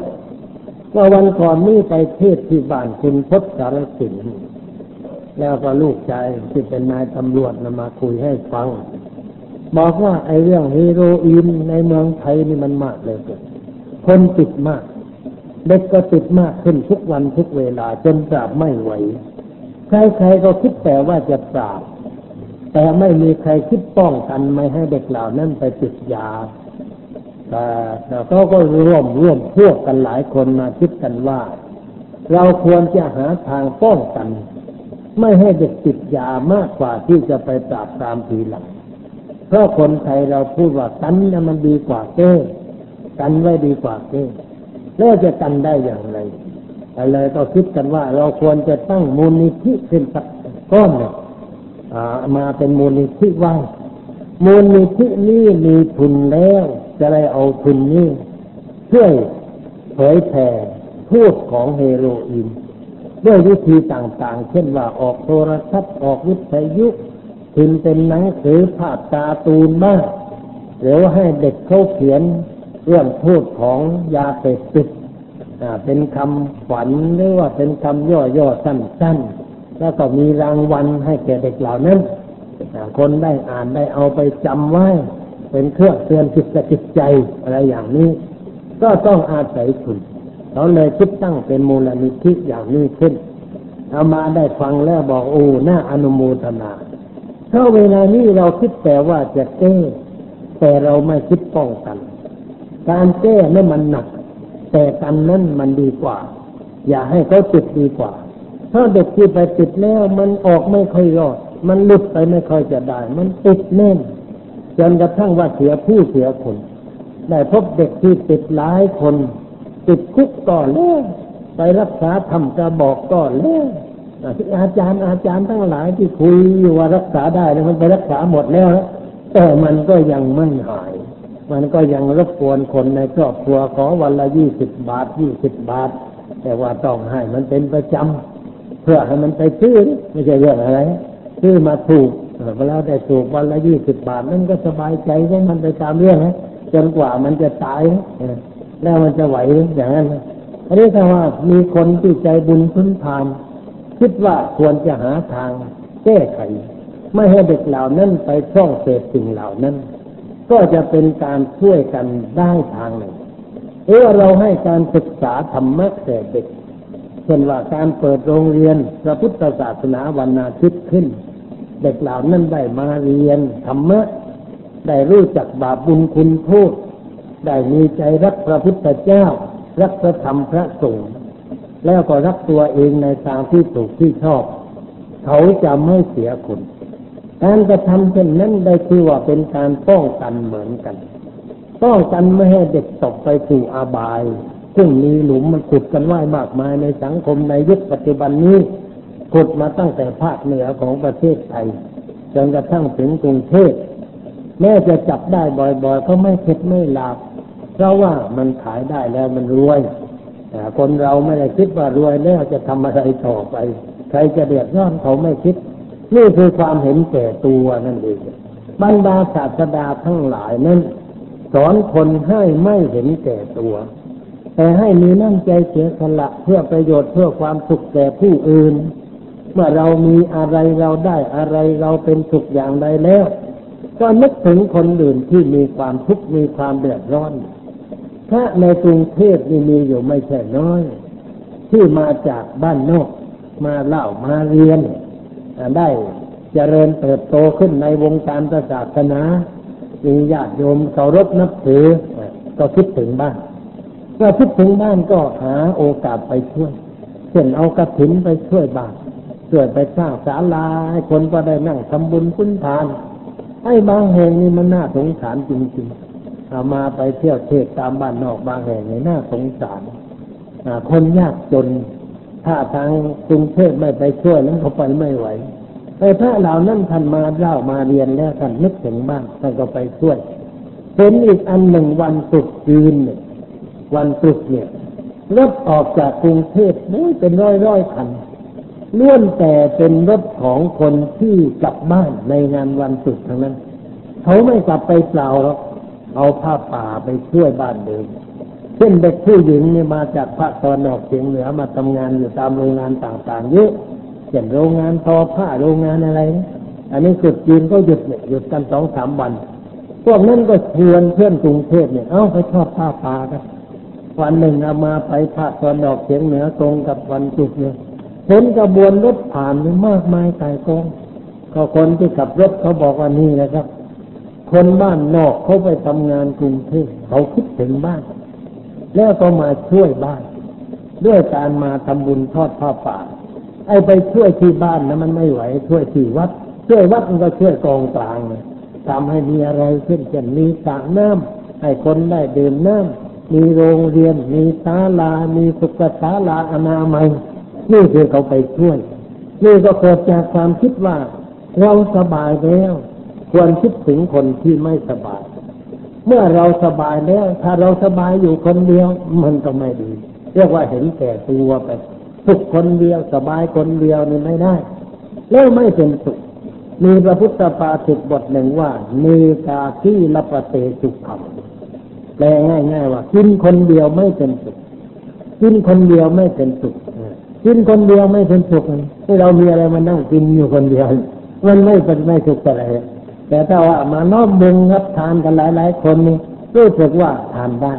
ว่าวันก่อนนี้ไปเทศที่บ้านคุณพศสารสินแล้วก็ลูกชายที่เป็นนายตำรวจนมาคุยให้ฟัง บอกว่าไอ้เรื่องเฮโรอีนในเมืองไทยนี่มันมากเลยเกิดคนติดมาก เด็กก็ติดมากขึ้นทุกวันทุกเวลาจนปราบไม่ไหว ใครๆก็คิดแต่ว่าจะปราบ แต่ไม่มีใครคิดป้องกันไม่ให้เด็กเหล่านั้นไปติดยาแต่เขาก็ร่วมร่วมพวกกันหลายคนมาคิดกันว่า เราควรจะหาทางป้องกัน ไม่ให้เด็กติดยามากกว่าที่จะไปปราบตามทีหลังเพราะคนไทยเราพูดว่ากันนี่ยมันดีกว่าแก้กันไว้ดีกว่าแก้แล้วจะกันได้อย่างไรอะไรก็คิดกันว่าเราควรจะตั้งมูลนิธิขึ้นสักก้อนเนี่ย มาเป็นมูลนิธิว่ามูลนิธินี้มีทุนแล้ว จะได้เอาทุนนี้ช่วยเผยแผ่พูดของเฮโรอีนด้วยวิธีต่างๆ เช่นว่าออกโทรทัศน์ออกวิทยุพิมพ์เป็นหนังสือภาพตาตูนบ้างหรือว่าให้เด็กเขาเขียนเรื่องพูดของยาเสพติดเป็นคำฝันหรือว่าเป็นคำย่อๆสั้นๆ แล้วก็มีรางวัลให้แก่เด็กเหล่านั้นคนได้อ่านได้เอาไปจำไว้ เป็นเครื่องเตือนจิตจิตใจอะไรอย่างนี้ ก็ต้องอาศัยทุนเขาเลยคิดตั้งเป็นมูลนิธิอย่างนี้ขึ้นเอามาได้ฟังแล้วบอกโอ้น่าอนุโมทนาเพราะเวลานี้เราคิดแต่ว่าจะแก้แต่เราไม่คิดป้องกัน การแก้นั้นมันหนัก แต่กันนั้นมันดีกว่า อย่าให้เขาติดดีกว่า ถ้าเด็กที่ไปติดแล้วมันออกไม่ค่อยรอด มันหลุดไปไม่ค่อยจะได้ มันติดแน่นจนกระทั่งว่าเสียผู้เสียคนได้พบเด็กที่ติดหลายคน ติดคุกก่อนแล้วไปรักษาทำกระบอกก่อนแล้วอาจารย์อาจารย์ทั้งหลายที่คุยอยู่ว่ารักษาได้แล้วมันไปรักษาหมดแล้ว แต่มันก็ยังไม่หาย มันก็ยังรบกวนคนในครอบครัวขอวันละยี่สิบบาทยี่สิบบาท แต่ว่าต้องให้มันเป็นประจำ เพื่อให้มันไปซื้อไม่ใช่เรื่องอะไรซื้อมาถูกเวลาได้ถูกวันละยี่สิบบาทนั่นก็สบายใจของมันไปตามเรื่องนะจนกว่ามันจะตายแล้วมันจะไหวอย่างนั้นอันนี้ถ้าว่ามีคนที่ใจบุญทุนทาน คิดว่าควรจะหาทางแก้ไข ไม่ให้เด็กเหล่านั้นไปช่องเสพสิ่งเหล่านั้น ก็จะเป็นการช่วยกันได้ทางหนึ่งหรือเราให้การศึกษาธรรมะแก่เด็ก ช่นว่าการเปิดโรงเรียนพระพุทธศาสนาวันอาทิตย์ขึ้น เด็กเหล่านั้นได้มาเรียนธรรมะได้รู้จักบาปบุญคุณโทษได้มีใจรักพระพุทธเจ้า รักพระธรรมพระสงฆ์แล้วก็รักตัวเองในทางที่ถูกที่ชอบ เขาจะไม่เสียคุณการกระทำเช่นนั้นได้คือว่าเป็นการป้องกันเหมือนกัน ป้องกันไม่ให้เด็กตกไปสู่อาบาย ซึ่งมีหลุมมันขุดกันว่ายมากมายในสังคมในยุคปัจจุบันนี้ขุดมาตั้งแต่ภาคเหนือของประเทศไทยจนกระทั่งถึงกรุงเทพแม้จะจับได้บ่อยๆก็ไม่เข็ดไม่หลับเพราะว่ามันขายได้แล้วมันรวยแต่คนเราไม่ได้คิดว่ารวยแล้วจะทำอะไรต่อไป ใครจะเดือดร้อนเขาไม่คิด นี่คือความเห็นแก่ตัวนั่นเองบรรดาศาสดาทั้งหลายนั้นสอนคนให้ไม่เห็นแก่ตัว แต่ให้มีน้ำใจเสียสละเพื่อประโยชน์เพื่อความสุขแก่ผู้อื่น เมื่อเรามีอะไรเราได้อะไรเราเป็นสุขอย่างใดแล้ว ก็นึกถึงคนอื่นที่มีความทุกข์มีความเดือดร้อนพระในกรุงเทพนี่มีอยู่ไม่ใช่น้อย ที่มาจากบ้านนอกมาเล่ามาเรียนได้เจริญเติบโตขึ้นในวงการศาสนามีญาติโยมเคารพนับถือก็คิดถึงบ้าน เมื่อคิดถึงบ้านก็หาโอกาสไปช่วยเช่นเอากระถินไปช่วยบ้านช่วยไปสร้างศาลาให้คนก็ได้นั่งทำบุญคุ้นทานไอ้บางแห่งนี่มันน่าสงสารจริงๆเอามาไปเที่ยวเทศตามบ้านนอกบางแห่งนี่น่าสงสารคนยากจน ถ้าทางกรุงเทพไม่ไปช่วยนั้นเขาไปไม่ไหวไอ้พระเหล่านั้นท่านมาเล่ามาเรียนแล้วท่านนึกถึงบ้างท่านก็ไปช่วยเห็นอีกอันหนึ่งวันตรุษจีนเนี่ย วันตรุษเนี่ยรถออกจากกรุงเทพนี่เป็นร้อยร้อยคันล้วนแต่เป็นรถของคนที่กลับบ้านในงานวันสุดทั้งนั้น เขาไม่กลับไปเปล่าหรอกเอาผ้าป่าไปช่วยบ้านเดิมเช่นเด็กผู้หญิงเนี่ยมาจากภาคตอนออกเฉียงเหนือมาทำงานอยู่ตามโรงงานต่างๆเยอะเช่นโรงงานทอผ้าโรงงานอะไร อันนี้สุดจีนก็หยุดเนี่ยหยุดกันสองสามวัน พวกนั้นก็ชวนเพื่อนกรุงเทพเนี่ย เอ้าไปชอบผ้าป่ากัน วันหนึ่งเอามาไปภาคตอนออกเฉียงเหนือตรงกับวันจุดเนี่ยเห็นกระบวนรถผ่านมากมายไกลกองก็คนที่ขับรถเขาบอกว่านี่นะครับ คนบ้านนอกเขาไปทำงานกรุงเทพเขาคิดถึงบ้าน แล้วก็มาช่วยบ้าน ด้วยการมาทำบุญทอดผ้าป่า ไอ้ไปช่วยที่บ้านนะมันไม่ไหว ช่วยที่วัด ช่วยวัดมันก็ช่วยกองกลางทำให้มีอะไรขึ้นเช่นมีสระน้ำให้คนได้ดื่มน้ำ มีโรงเรียน มีศาลา มีสุขศาลาอนามัย นี่คือเขาไปช่วย นี่ก็เกิดจากความคิดว่า เราสบายแล้ว ควรคิดถึงคนที่ไม่สบาย เมื่อเราสบายแล้ว ถ้าเราสบายอยู่คนเดียว มันก็ไม่ดี เรียกว่าเห็นแก่ตัวไปสุขคนเดียวสบายคนเดียวนี่ไม่ได้ แล้วไม่เป็นสุขมีพระพุทธปาสิกบทหนึ่งว่าเนกาที่ลปเตสุขัง แปลง่าย ๆ ว่ากินคนเดียวไม่เป็นสุขกินคนเดียวไม่เป็นสุขกินคนเดียวไม่เป็นสุขที่เรามีอะไรมานั่งกินอยู่คนเดียว มันไม่เป็นไม่สุขอะไรแต่ถ้าว่ามาน้อมบุงรับทานกันหลายๆคนนี่รู้สึกว่าทานได้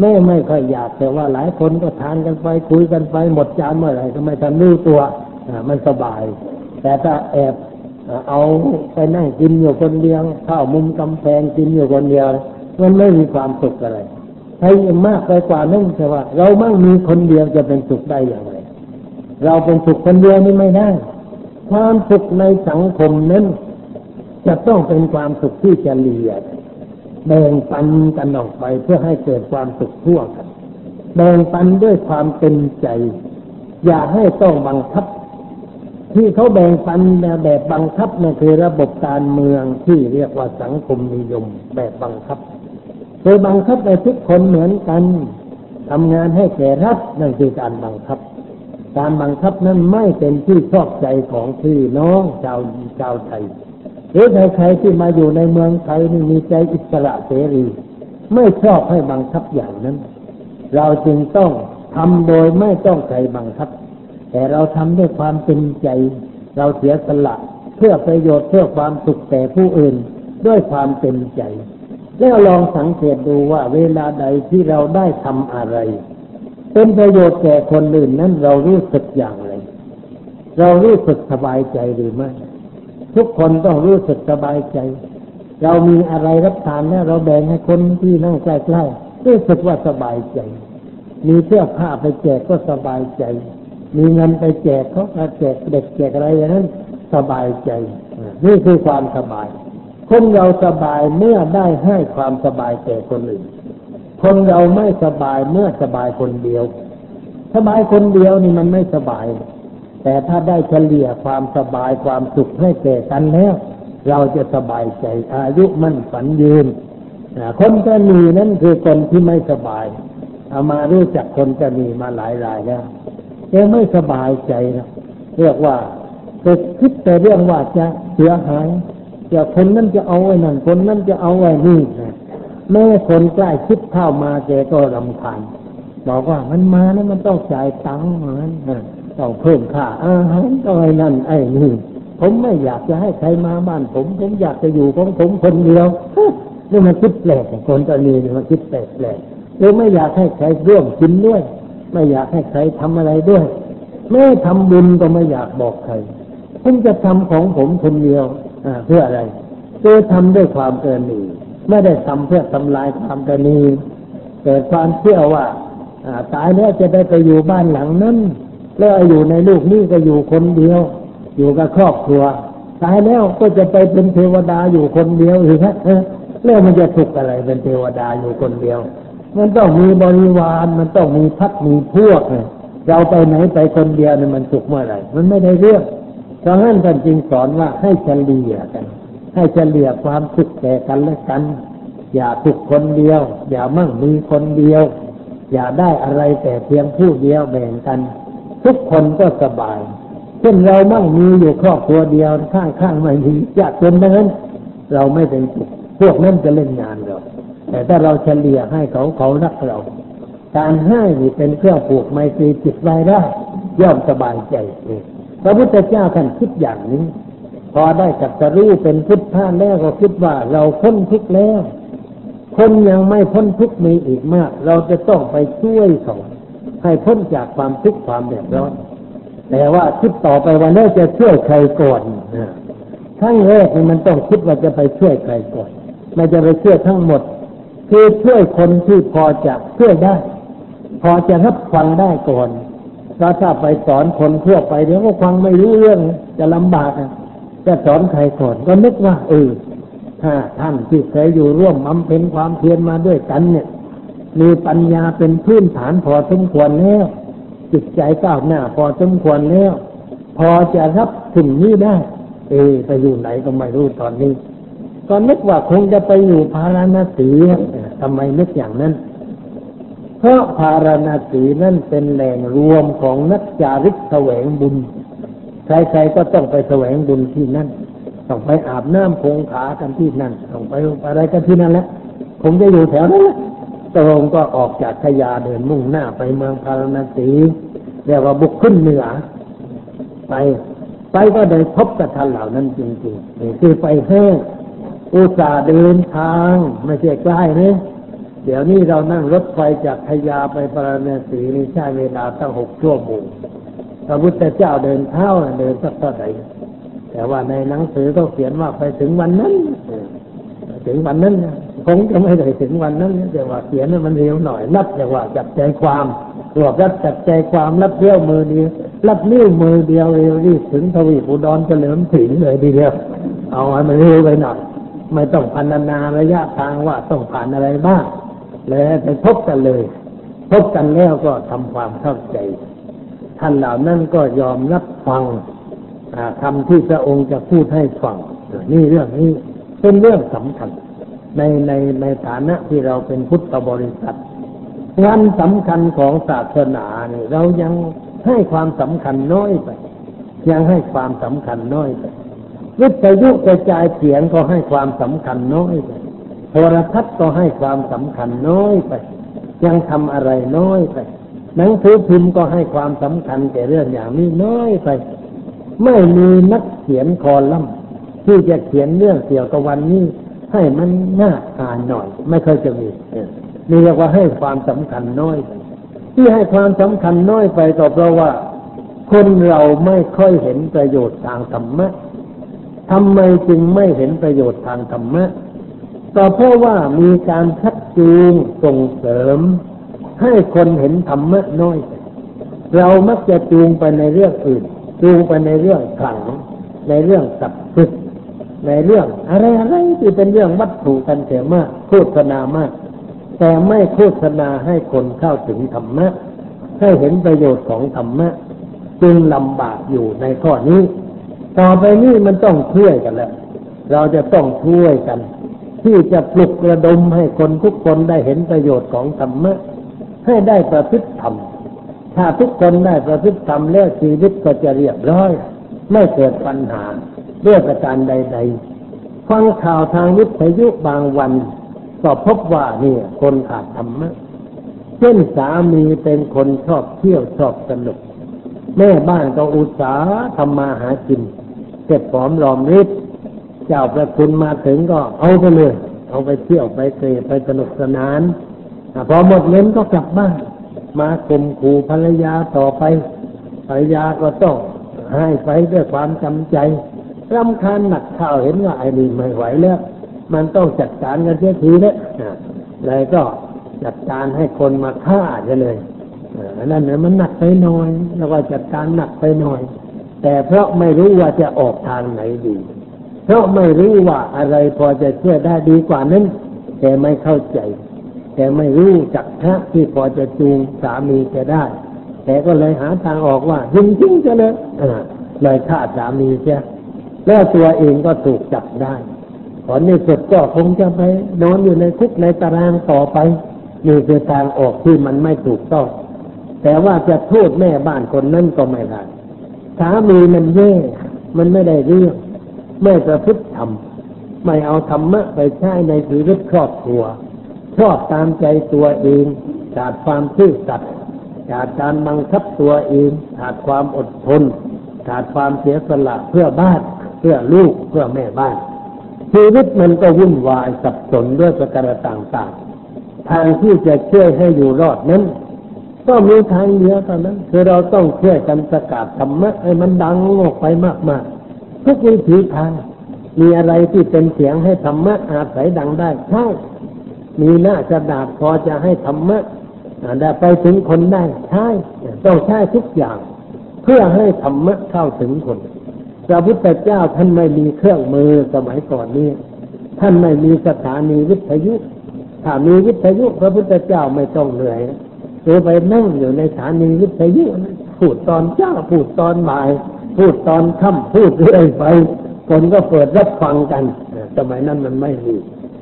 แม่ไม่ค่อยอยากแต่ว่าหลายคนก็ทานกันไปคุยกันไปหมดจานเมื่อไหร่ก็ไม่ทันรู้ตัวมันสบาย แต่ถ้าแอบเอาไปนั่งกินอยู่คนเดียว เข้ามุมกำแพงกินอยู่คนเดียว มันไม่มีความสุขอะไรให้มากไปกว่านั้นแต่ว่า เรามั่งมีคนเดียวจะเป็นสุขได้อย่างไร เราเป็นสุขคนเดียวนี่ไม่ได้ ความสุขในสังคมนั้น จะต้องเป็นความสุขที่จะเลียดแบ่งปันกันออกไปเพื่อให้เกิดความสุขทั่วกันแบ่งปันด้วยความเป็นใจ อย่าให้ต้องบังคับ ที่เขาแบ่งปันแบบบังคับนั่นคือระบบการเมืองที่เรียกว่าสังคมนิยมแบบบังคับ โดยบังคับในทุกคนเหมือนกันทำงานให้แก่รัฐนั่นคือการบังคับ การบังคับนั้นไม่เป็นที่ชอบใจของพี่น้องชาวชาวไทยหรือใครที่มาอยู่ในเมืองไทยนี่มีใจอิสระเสรี ไม่ชอบให้บังคับอย่างนั้น เราจึงต้องทำโดยไม่ต้องใครบังคับ แต่เราทำด้วยความเป็นใจ เราเสียสละเพื่อประโยชน์เพื่อความสุขแก่ผู้อื่น ด้วยความเป็นใจ แล้วลองสังเกตดูว่าเวลาใดที่เราได้ทำอะไร เป็นประโยชน์แก่คนอื่นนั้นเรารู้สึกอย่างไร เรารู้สึกสบายใจหรือไม่ทุกคนต้องรู้สึกสบายใจ เรามีอะไรรับทานแล้วเราแบ่งให้คนที่นั่งใกล้ๆรู้สึกว่าสบายใจ มีเสื้อผ้าไปแจกก็สบายใจ มีเงินไปแจกเขาแจกเด็กแจกอะไรอย่างนั้น สบายใจ นี่คือความสบาย คนเราสบายเมื่อได้ให้ความสบายแก่คนอื่น คนเราไม่สบายเมื่อสบายคนเดียว สบายคนเดียวนี่มันไม่สบาย แต่ถ้าได้เฉลี่ยความสบายความสุขให้แก่กันแล้ว เราจะสบายใจอายุมั่นฝันยืนคนจะมีนั่นคือคนที่ไม่สบาย เอามารู้จักคนจะมีมาหลายรายแล้วยังไม่สบายใจนะเรียกว่าจะคิดแต่เรื่องว่าจะเสียหาย จะคนนั้นจะเอาไว้นั่นคนนั้นจะเอาไว้นี่แม่คนใกล้คิดเข้ามาแกก็รำคาญบอกว่ามันมาแล้วมันต้องจ่ายตังค์เหมือนต้องเพิ่มค่าอาหารต้องไอ้นั่นไอ้นี่ผมไม่อยากจะให้ใครมาบ้านผมผมอยากจะอยู่ของผมคนเดียวนี่มันคิดแปลกคนตอนนี้มันคิดแปลกแปลกหรือไม่อยากให้ใครร่วมกินด้วย ไม่อยากให้ใครทำอะไรด้วยแม่ทำบุญก็ไม่อยากบอกใครผมจะทำของผมคนเดียว เพื่ออะไรเพื่อทำด้วยความเกินนีไม่ได้ทำเพื่อทำลายความเกรณีเกิดความเชื่อว่าตายแล้วจะได้ไปอยู่บ้านหลังนั้นแล้วอยู่ในลูกนี่ก็อยู่คนเดียว อยู่กับครอบครัวตายแล้วก็จะไปเป็นเทวดาอยู่คนเดียวหรือฮะแล้วมันจะสุขอะไรเป็นเทวดาอยู่คนเดียว มันต้องมีบริวารมันต้องมีพักมีพวกเนี่ยเราไปไหนไปคนเดียวเนี่ยมันสุขเมื่อไหร่ มันไม่ได้เรื่อง เพราะนั้นท่านจึงสอนว่าให้เฉลี่ยกัน ให้เฉลี่ยความสุขแก่กันและกัน อย่าสุขคนเดียว อย่ามั่งมีคนเดียว อย่าได้อะไรแต่เพียงผู้เดียวแบ่งกัน ทุกคนก็สบายเช่นเรามั่งมีอยู่ครอบครัวเดียวข้างข้างไม่มีอยากเป็นนั้น เราไม่เป็นสุขพวกนั้นจะเล่นงานเราแต่ถ้าเราเฉลี่ยให้เขาเขารักเรา การให้นี่เป็นเครื่องผูกไมตรีจิตไว้ได้ย่อมสบายใจเอง พระพุทธเจ้าท่านคิดอย่างนี้ พอได้จักรู้เป็นพุทธะแล้วก็คิดว่าเราพ้นทุกข์แล้ว คนยังไม่พ้นทุกข์มีอีกมาก เราจะต้องไปช่วยเขาให้พ้นจากความทุกข์ความเดือดร้อนแต่ว่าคิดต่อไปวันนี้จะช่วยใครก่อนทั้งแรกมันต้องคิดว่าจะไปช่วยใครก่อนไม่จะไปช่วยทั้งหมด คือช่วยคนที่พอจะช่วยได้ พอจะรับฟังได้ก่อน ถ้าถ้าไปสอนคนทั่วไปเดี๋ยวก็ฟังไม่รู้เรื่องจะลำบากจะสอนใครก่อนก็นึกว่าเออถ้าท่านที่เคยอยู่ร่วมบำเพ็ญความเพียรมาด้วยกันเนี่ย มีปัญญาเป็นพื้นฐานพอสมควรแล้วจิตใจก้าวหน้าพอสมควรแล้ว พอจะรับสิ่งนี้ได้ เออไปอยู่ไหนก็ไม่รู้ตอนนี้ ก็นึกว่าคงจะไปอยู่พาราณสีทำไมนึกอย่างนั้น เพราะพาราณสีนั่นเป็นแหล่งรวมของนักจาริกแสวงบุญ ใครๆก็ต้องไปแสวงบุญที่นั่น ต้องไปอาบน้ำคงขากันที่นั่น ต้องไปอะไรกันที่นั่นแหละคงจะอยู่แถวนั้นแหละตรงก็ออกจากขยาเดินมุ่งหน้าไปเมืองพาราณสีเรียกว่าบุกขึ้นเหนือ ไป ไปก็ได้พบกับท่านเหล่านั้นจริงๆนี่คือไปแห้งอุตส่าห์เดินทาง ไม่ใช่ใกล้เนี่ เดี๋ยวนี้เรานั่งรถไฟจากพยาไปปราณสีนี่ใช้เวลาตั้งหกชั่วโมงพระพุทธเจ้าเดินเท้าเดินสักเท่าไหร่แต่ว่าในหนังสือก็เขียนว่าไปถึงวันนั้นถึงวันนั้นคงจะไม่ได้ถึงวันนั้นแต่ว่าเขียนมันเร็วหน่อยรับแต่ว่าจับใจความรวบรัดจับใจความรับเที่ยวมือเดียวรับนิ้ยวมือเดียวเร็วรีบถึงทวีปอุดรเฉลิมศรีเลยทีเดียวเอาให้มันเร็วไปหน่อยไม่ต้องพันนาระยะทางว่าต้องผ่านอะไรบ้าง แล้วไปพบกันเลย พบกันแล้วก็ทำความเข้าใจ ท่านเหล่านั้นก็ยอมรับฟังคำที่พระองค์จะพูดให้ฟังนี่เรื่องนี้เป็นเรื่องสำคัญ ในในในฐานะที่เราเป็นพุทธบริษัทงานสำคัญของศาสนาเนี่ยเรายังให้ความสำคัญน้อยไป ยังให้ความสำคัญน้อยไปวิทยุกระจายเสียงก็ให้ความสำคัญน้อยไป โทรทัศน์ก็ให้ความสำคัญน้อยไป ยังทำอะไรน้อยไป หนังสือพิมพ์ก็ให้ความสำคัญแก่เรื่องอย่างนี้น้อยไป ไม่มีนักเขียนคอลัมน์ที่จะเขียนเรื่องเกี่ยวกับวันนี้ ให้มันน่าอ่านหน่อย ไม่เคยจะมีนี่เรียกว่าให้ความสำคัญน้อยไปที่ให้ความสำคัญน้อยไปก็เพราะว่า คนเราไม่ค่อยเห็นประโยชน์ทางธรรมะทำไมจึงไม่เห็นประโยชน์ทางธรรมะ ก็เพราะว่ามีการชักจูงส่งเสริม ให้คนเห็นธรรมะน้อย เรามักจะจูงไปในเรื่องอื่น จูงไปในเรื่องขลัง ในเรื่องสับสึกในเรื่องอะไรอะไรที่เป็นเรื่องวัตถุกันเสียมากโฆษณามาก แต่ไม่โฆษณาให้คนเข้าถึงธรรมะ ให้เห็นประโยชน์ของธรรมะ จึงลำบากอยู่ในข้อนี้ ต่อไปนี้มันต้องช่วยกันแล้ว เราจะต้องช่วยกัน ที่จะปลุกระดมให้คนทุกคนได้เห็นประโยชน์ของธรรมะให้ได้ประพฤติธรรม ถ้าทุกคนได้ประพฤติธรรมแล้วชีวิตก็จะเรียบร้อย ไม่เกิดปัญหาเรื่องประการใด ๆ ฟังข่าวทางวิทยุบางวันก็พบว่าเนี่ยคนขาดธรรมะ เช่นสามีเป็นคนชอบเที่ยวชอบสนุก แม่บ้านก็อุตสาห์ทำมาหากินเก็บหอมรอมริบ เจ้าประคุณมาถึงก็เอาไปเลย เอาไปเที่ยวไปเตะไปสนุกสนานพอหมดเงินก็กลับบ้านมาข่มขู่ภรรยาต่อไป ภรรยาก็ต้องให้ไปด้วยความจำใจรำคาญหนักข้าวเห็นว่าไอ้นี่ไม่ไหวแล้ว มันต้องจัดการกันเสียทีแล้วเลยก็จัดการให้คนมาฆ่าเลยอันนั้นเนี่ยมันหนักไปหน่อย แล้วก็จัดการหนักไปหน่อย แต่เพราะไม่รู้ว่าจะออกทางไหนดี เพราะไม่รู้ว่าอะไรพอจะช่วยได้ดีกว่านั้น แต่ไม่เข้าใจ แต่ไม่รู้จักพระที่พอจะจูงสามีจะได้ แต่ก็เลยหาทางออกว่าจริงจริงจะเลยเลยฆ่าสามีเสียแล้วตัวเองก็ถูกจับได้ผลในสุดก็คงจะไปนอนอยู่ในคุกในตารางต่อไปนี่คือทางออกที่มันไม่ถูกต้อง แต่ว่าจะโทษแม่บ้านคนนั้นก็ไม่ได้สามีมันแย่ มันไม่ได้เรื่อง ไม่ประพฤติธรรม ไม่เอาธรรมะไปใช้ในชีวิตครอบครัว ชอบตามใจตัวเองขาดความซื่อสัตย์ขาดการบังคับตัวเองขาดความอดทนขาดความเสียสละเพื่อบ้านเพื่อลูกเพื่อแม่บ้านชีวิตมันก็วุ่นวายสับสนด้วยประการต่างๆ ทางที่จะช่วยให้อยู่รอดนั้น ก็มีทางเดียวเท่านั้น คือเราต้องช่วยกันประกาศธรรมะให้มันดังออกไปมากๆ ทุกวิถีทางมีอะไรที่เป็นเสียงให้ธรรมะอาศัยดังได้ใช่มีหน้ากระดาษพอจะให้ธรรมะได้ไปถึงคนได้ใช่ต้องใช้ทุกอย่าง เพื่อให้ธรรมะเข้าถึงคนพระพุทธเจ้าท่านไม่มีเครื่องมือสมัยก่อนนี้ ท่านไม่มีสถานีวิทยุถ้ามีวิทยุพระพุทธเจ้าไม่ต้องเหนื่อยหรือไปนั่งอยู่ในสถานีวิทยุพูดตอนเช้าพูดตอนบ่าย พูดตอนค่ำพูดเรื่อยไป คนก็เปิดรับฟังกันสมัยนั้นมันไม่มี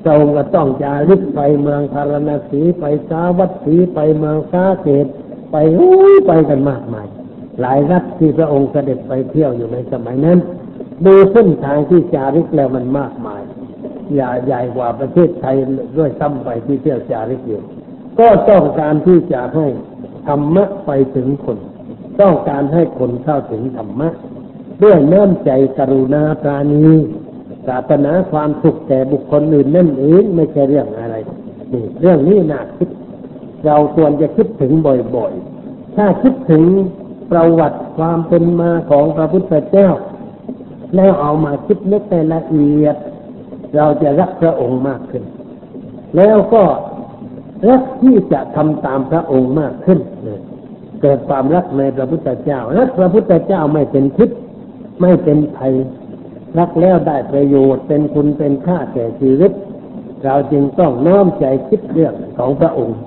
เราก็ต้องจาริกไปเมืองพารณสีไปสาวัตถีไปเมืองสาเกตไปอุ้ยไปกันมากมาย หลายรัฐที่พระองค์เสด็จไปเที่ยวอยู่ในสมัยนั้นดูเส้นทางที่จาริกแล้วมันมากมายใหญ่ใหญ่กว่าประเทศไทยด้วยซ้ำไปที่เที่ยวจาริกอยู่ก็ต้องการที่จะให้ธรรมะไปถึงคน ต้องการให้คนเข้าถึงธรรมะด้วยน้ำใจกรุณาปราณีศาสนาความสุขแก่บุคคลอื่นนั่นเองไม่ใช่เรื่องอะไรนี่เรื่องนี้น่าคิด เราควรจะคิดถึงบ่อยๆ ถ้าคิดถึงประวัติความเป็นมาของพระพุทธเจ้า แล้วเอามาคิดนึกในละเอียด เราจะรักพระองค์มากขึ้น แล้วก็รักที่จะทำตามพระองค์มากขึ้นเเกิดความรักในพระพุทธเจ้า รักพระพุทธเจ้าไม่เป็นพิษไม่เป็นภัย รักแล้วได้ประโยชน์เป็นคุณเป็นค่าแก่ชีวิต เราจึงต้องน้อมใจคิดเรื่องของพระองค์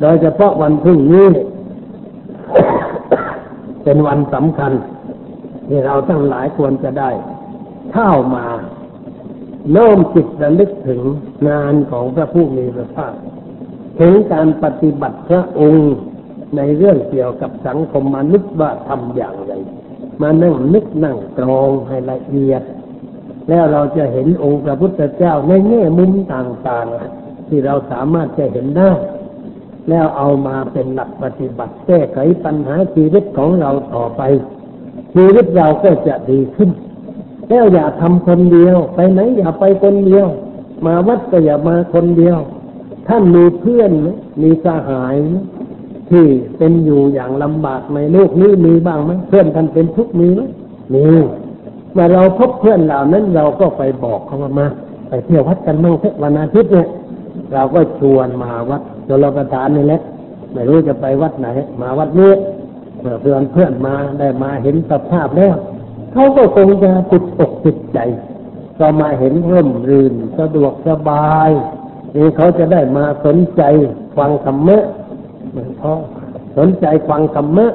โดยเฉพาะวันพรุ่งนี้เป็นวันสำคัญ ที่เราทั้งหลายควรจะได้เข้ามาโน้มจิตระลึกถึงงานของพระผู้มีพระภาคถึงการปฏิบัติพระองค์ ในเรื่องเกี่ยวกับสังคมมนุษย์ว่าทำอย่างไร มานั่งนึกนั่งตรองให้ละเอียด แล้วเราจะเห็นองค์พระพุทธเจ้าในแง่มุมต่างๆ ที่เราสามารถจะเห็นได้แล้วเอามาเป็นหลักปฏิบัติแก้ไขปัญหาชีวิตของเราต่อไป ชีวิตเราก็จะดีขึ้น แล้วอย่าทำคนเดียว ไปไหนอย่าไปคนเดียว มาวัดก็อย่ามาคนเดียว ท่านมีเพื่อนมีสหาย ที่เป็นอยู่อย่างลำบากในโลกนี้มีบ้างไหมเพื่อนท่านเป็นทุกข์มีไหมมีเมื่อเราพบเพื่อนเหล่านั้นเราก็ไปบอกเขามาไปเที่ยววัดกันมั่งเทวันอาทิตย์เนี่ยเราก็ชวนมาวัดจนเราประทานนี่แหละไม่รู้จะไปวัดไหน มาวัดนี้เมื่อเพื่อนเพื่อนมาได้มาเห็นสภาพแล้วเขาก็คงจะติดอกติดใจก็มาเห็นร่มรื่นสะดวกสบายนี่เขาจะได้มาสนใจฟังธรรมะ เหมือนพ่อสนใจฟังธรรมะ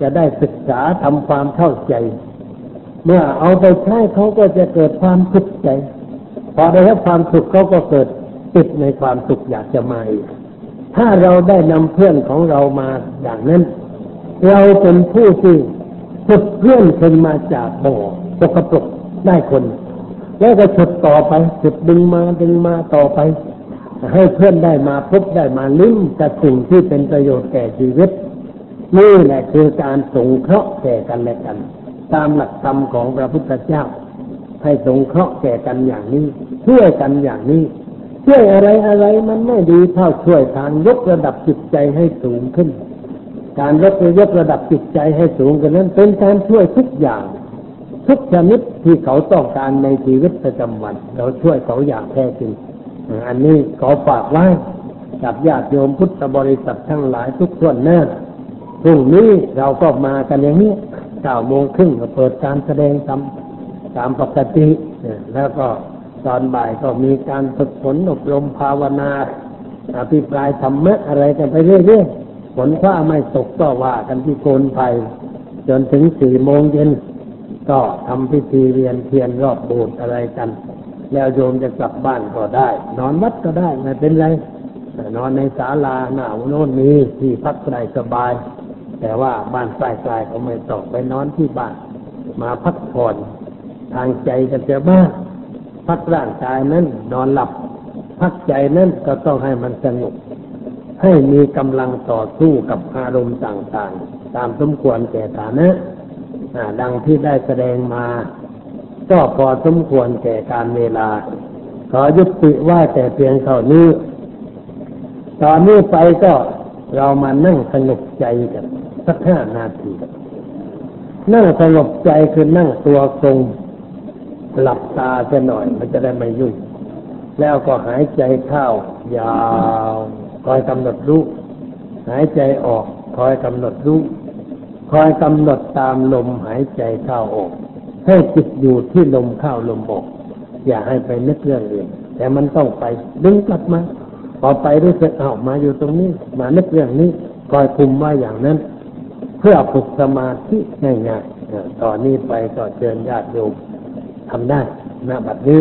จะได้ศึกษาทำความเข้าใจ เมื่อเอาไปใช้เขาก็จะเกิดความสุขใจ พอได้รับความสุขเขาก็เกิดติดในความสุขอยากจะมาอีกถ้าเราได้นำเพื่อนของเรามาอย่างนั้น เราเป็นผู้ที่ฉุดเพื่อนขึ้นมาจากบ่อสกปรกได้คน แล้วก็ฉุดต่อไปฉุดดึงมาดึงมาต่อไป ให้เพื่อนได้มาพบได้มาลิ้มกับสิ่งที่เป็นประโยชน์แก่ชีวิต นี่แหละคือการสงเคราะห์แก่กันและกัน ตามหลักธรรมของพระพุทธเจ้า ให้สงเคราะห์แก่กันอย่างนี้ช่วยกันอย่างนี้ช่วยอะไรอะไรมันไม่ดีเท่าช่วยทางยกระดับจิตใจให้สูงขึ้น การยกยกระดับจิตใจให้สูงกันนั้น เป็นการช่วยทุกอย่าง ทุกชนิดที่เขาต้องการในชีวิตประจำวัน เราช่วยเขาอย่างแท้จริง อันนี้ขอฝากไว้กับญาติโยมพุทธบริษัททั้งหลายทุกส่วนหน้าพรุ่งนี้เราก็มากันอย่างนี้เก้าโมงครึ่งก็เปิดการแสดงตามตามปกติแล้วก็ตอนบ่ายก็มีการฝึกฝนอบรมภาวนาอภิปรายธรรมะอะไรกันไปเรื่อยๆฝนฟ้าไม่ตกก็ว่ากันที่โกนไผ่จนถึงสี่โมงเย็นก็ทำพิธีเวียนเทียนรอบโบสถ์อะไรกัน แล้วโยมจะกลับบ้านก็ได้ นอนวัดก็ได้ไม่เป็นไรนอนในศาลาหนาวโน่นมีที่พักได้สบาย แต่ว่าบ้านใกล้ๆเขาไม่ต้องไปนอนที่บ้าน มาพักผ่อนทางใจกันจะบ้างพักร่างกายนั้นนอนหลับ พักใจนั้นก็ต้องให้มันสงบให้มีกำลังต่อสู้กับอารมณ์ต่างๆ ตามสมควรแก่ฐานะดังที่ได้แสดงมา ก็พอสมควรแก่การเวลา ขอยุติว่าแต่เพียงเท่านี้ ตอนนี้ไปก็เรามานั่งสงบใจกันสักห้านาที นั่งสงบใจคือนั่งตัวตรงหลับตาจะหน่อยมันจะได้ไม่ยุ่งแล้วก็หายใจเข้ายาวคอยกำหนดรู้ หายใจออกคอยกำหนดรู้ คอยกำหนดตามลมหายใจเข้าออก ให้จิตอยู่ที่ลมเข้าลมออกอย่าให้ไปนึกเรื่องอื่นแต่มันต้องไปดึงกลับมาพอไปรู้สึกเอามาอยู่ตรงนี้ มานึกเรื่องนี้คอยคุมไว้อย่างนั้น เพื่อฝึกสมาธิง่ายๆต่อนนี้ไปก็เชิญญาติโยมทำได้ณบัดนี้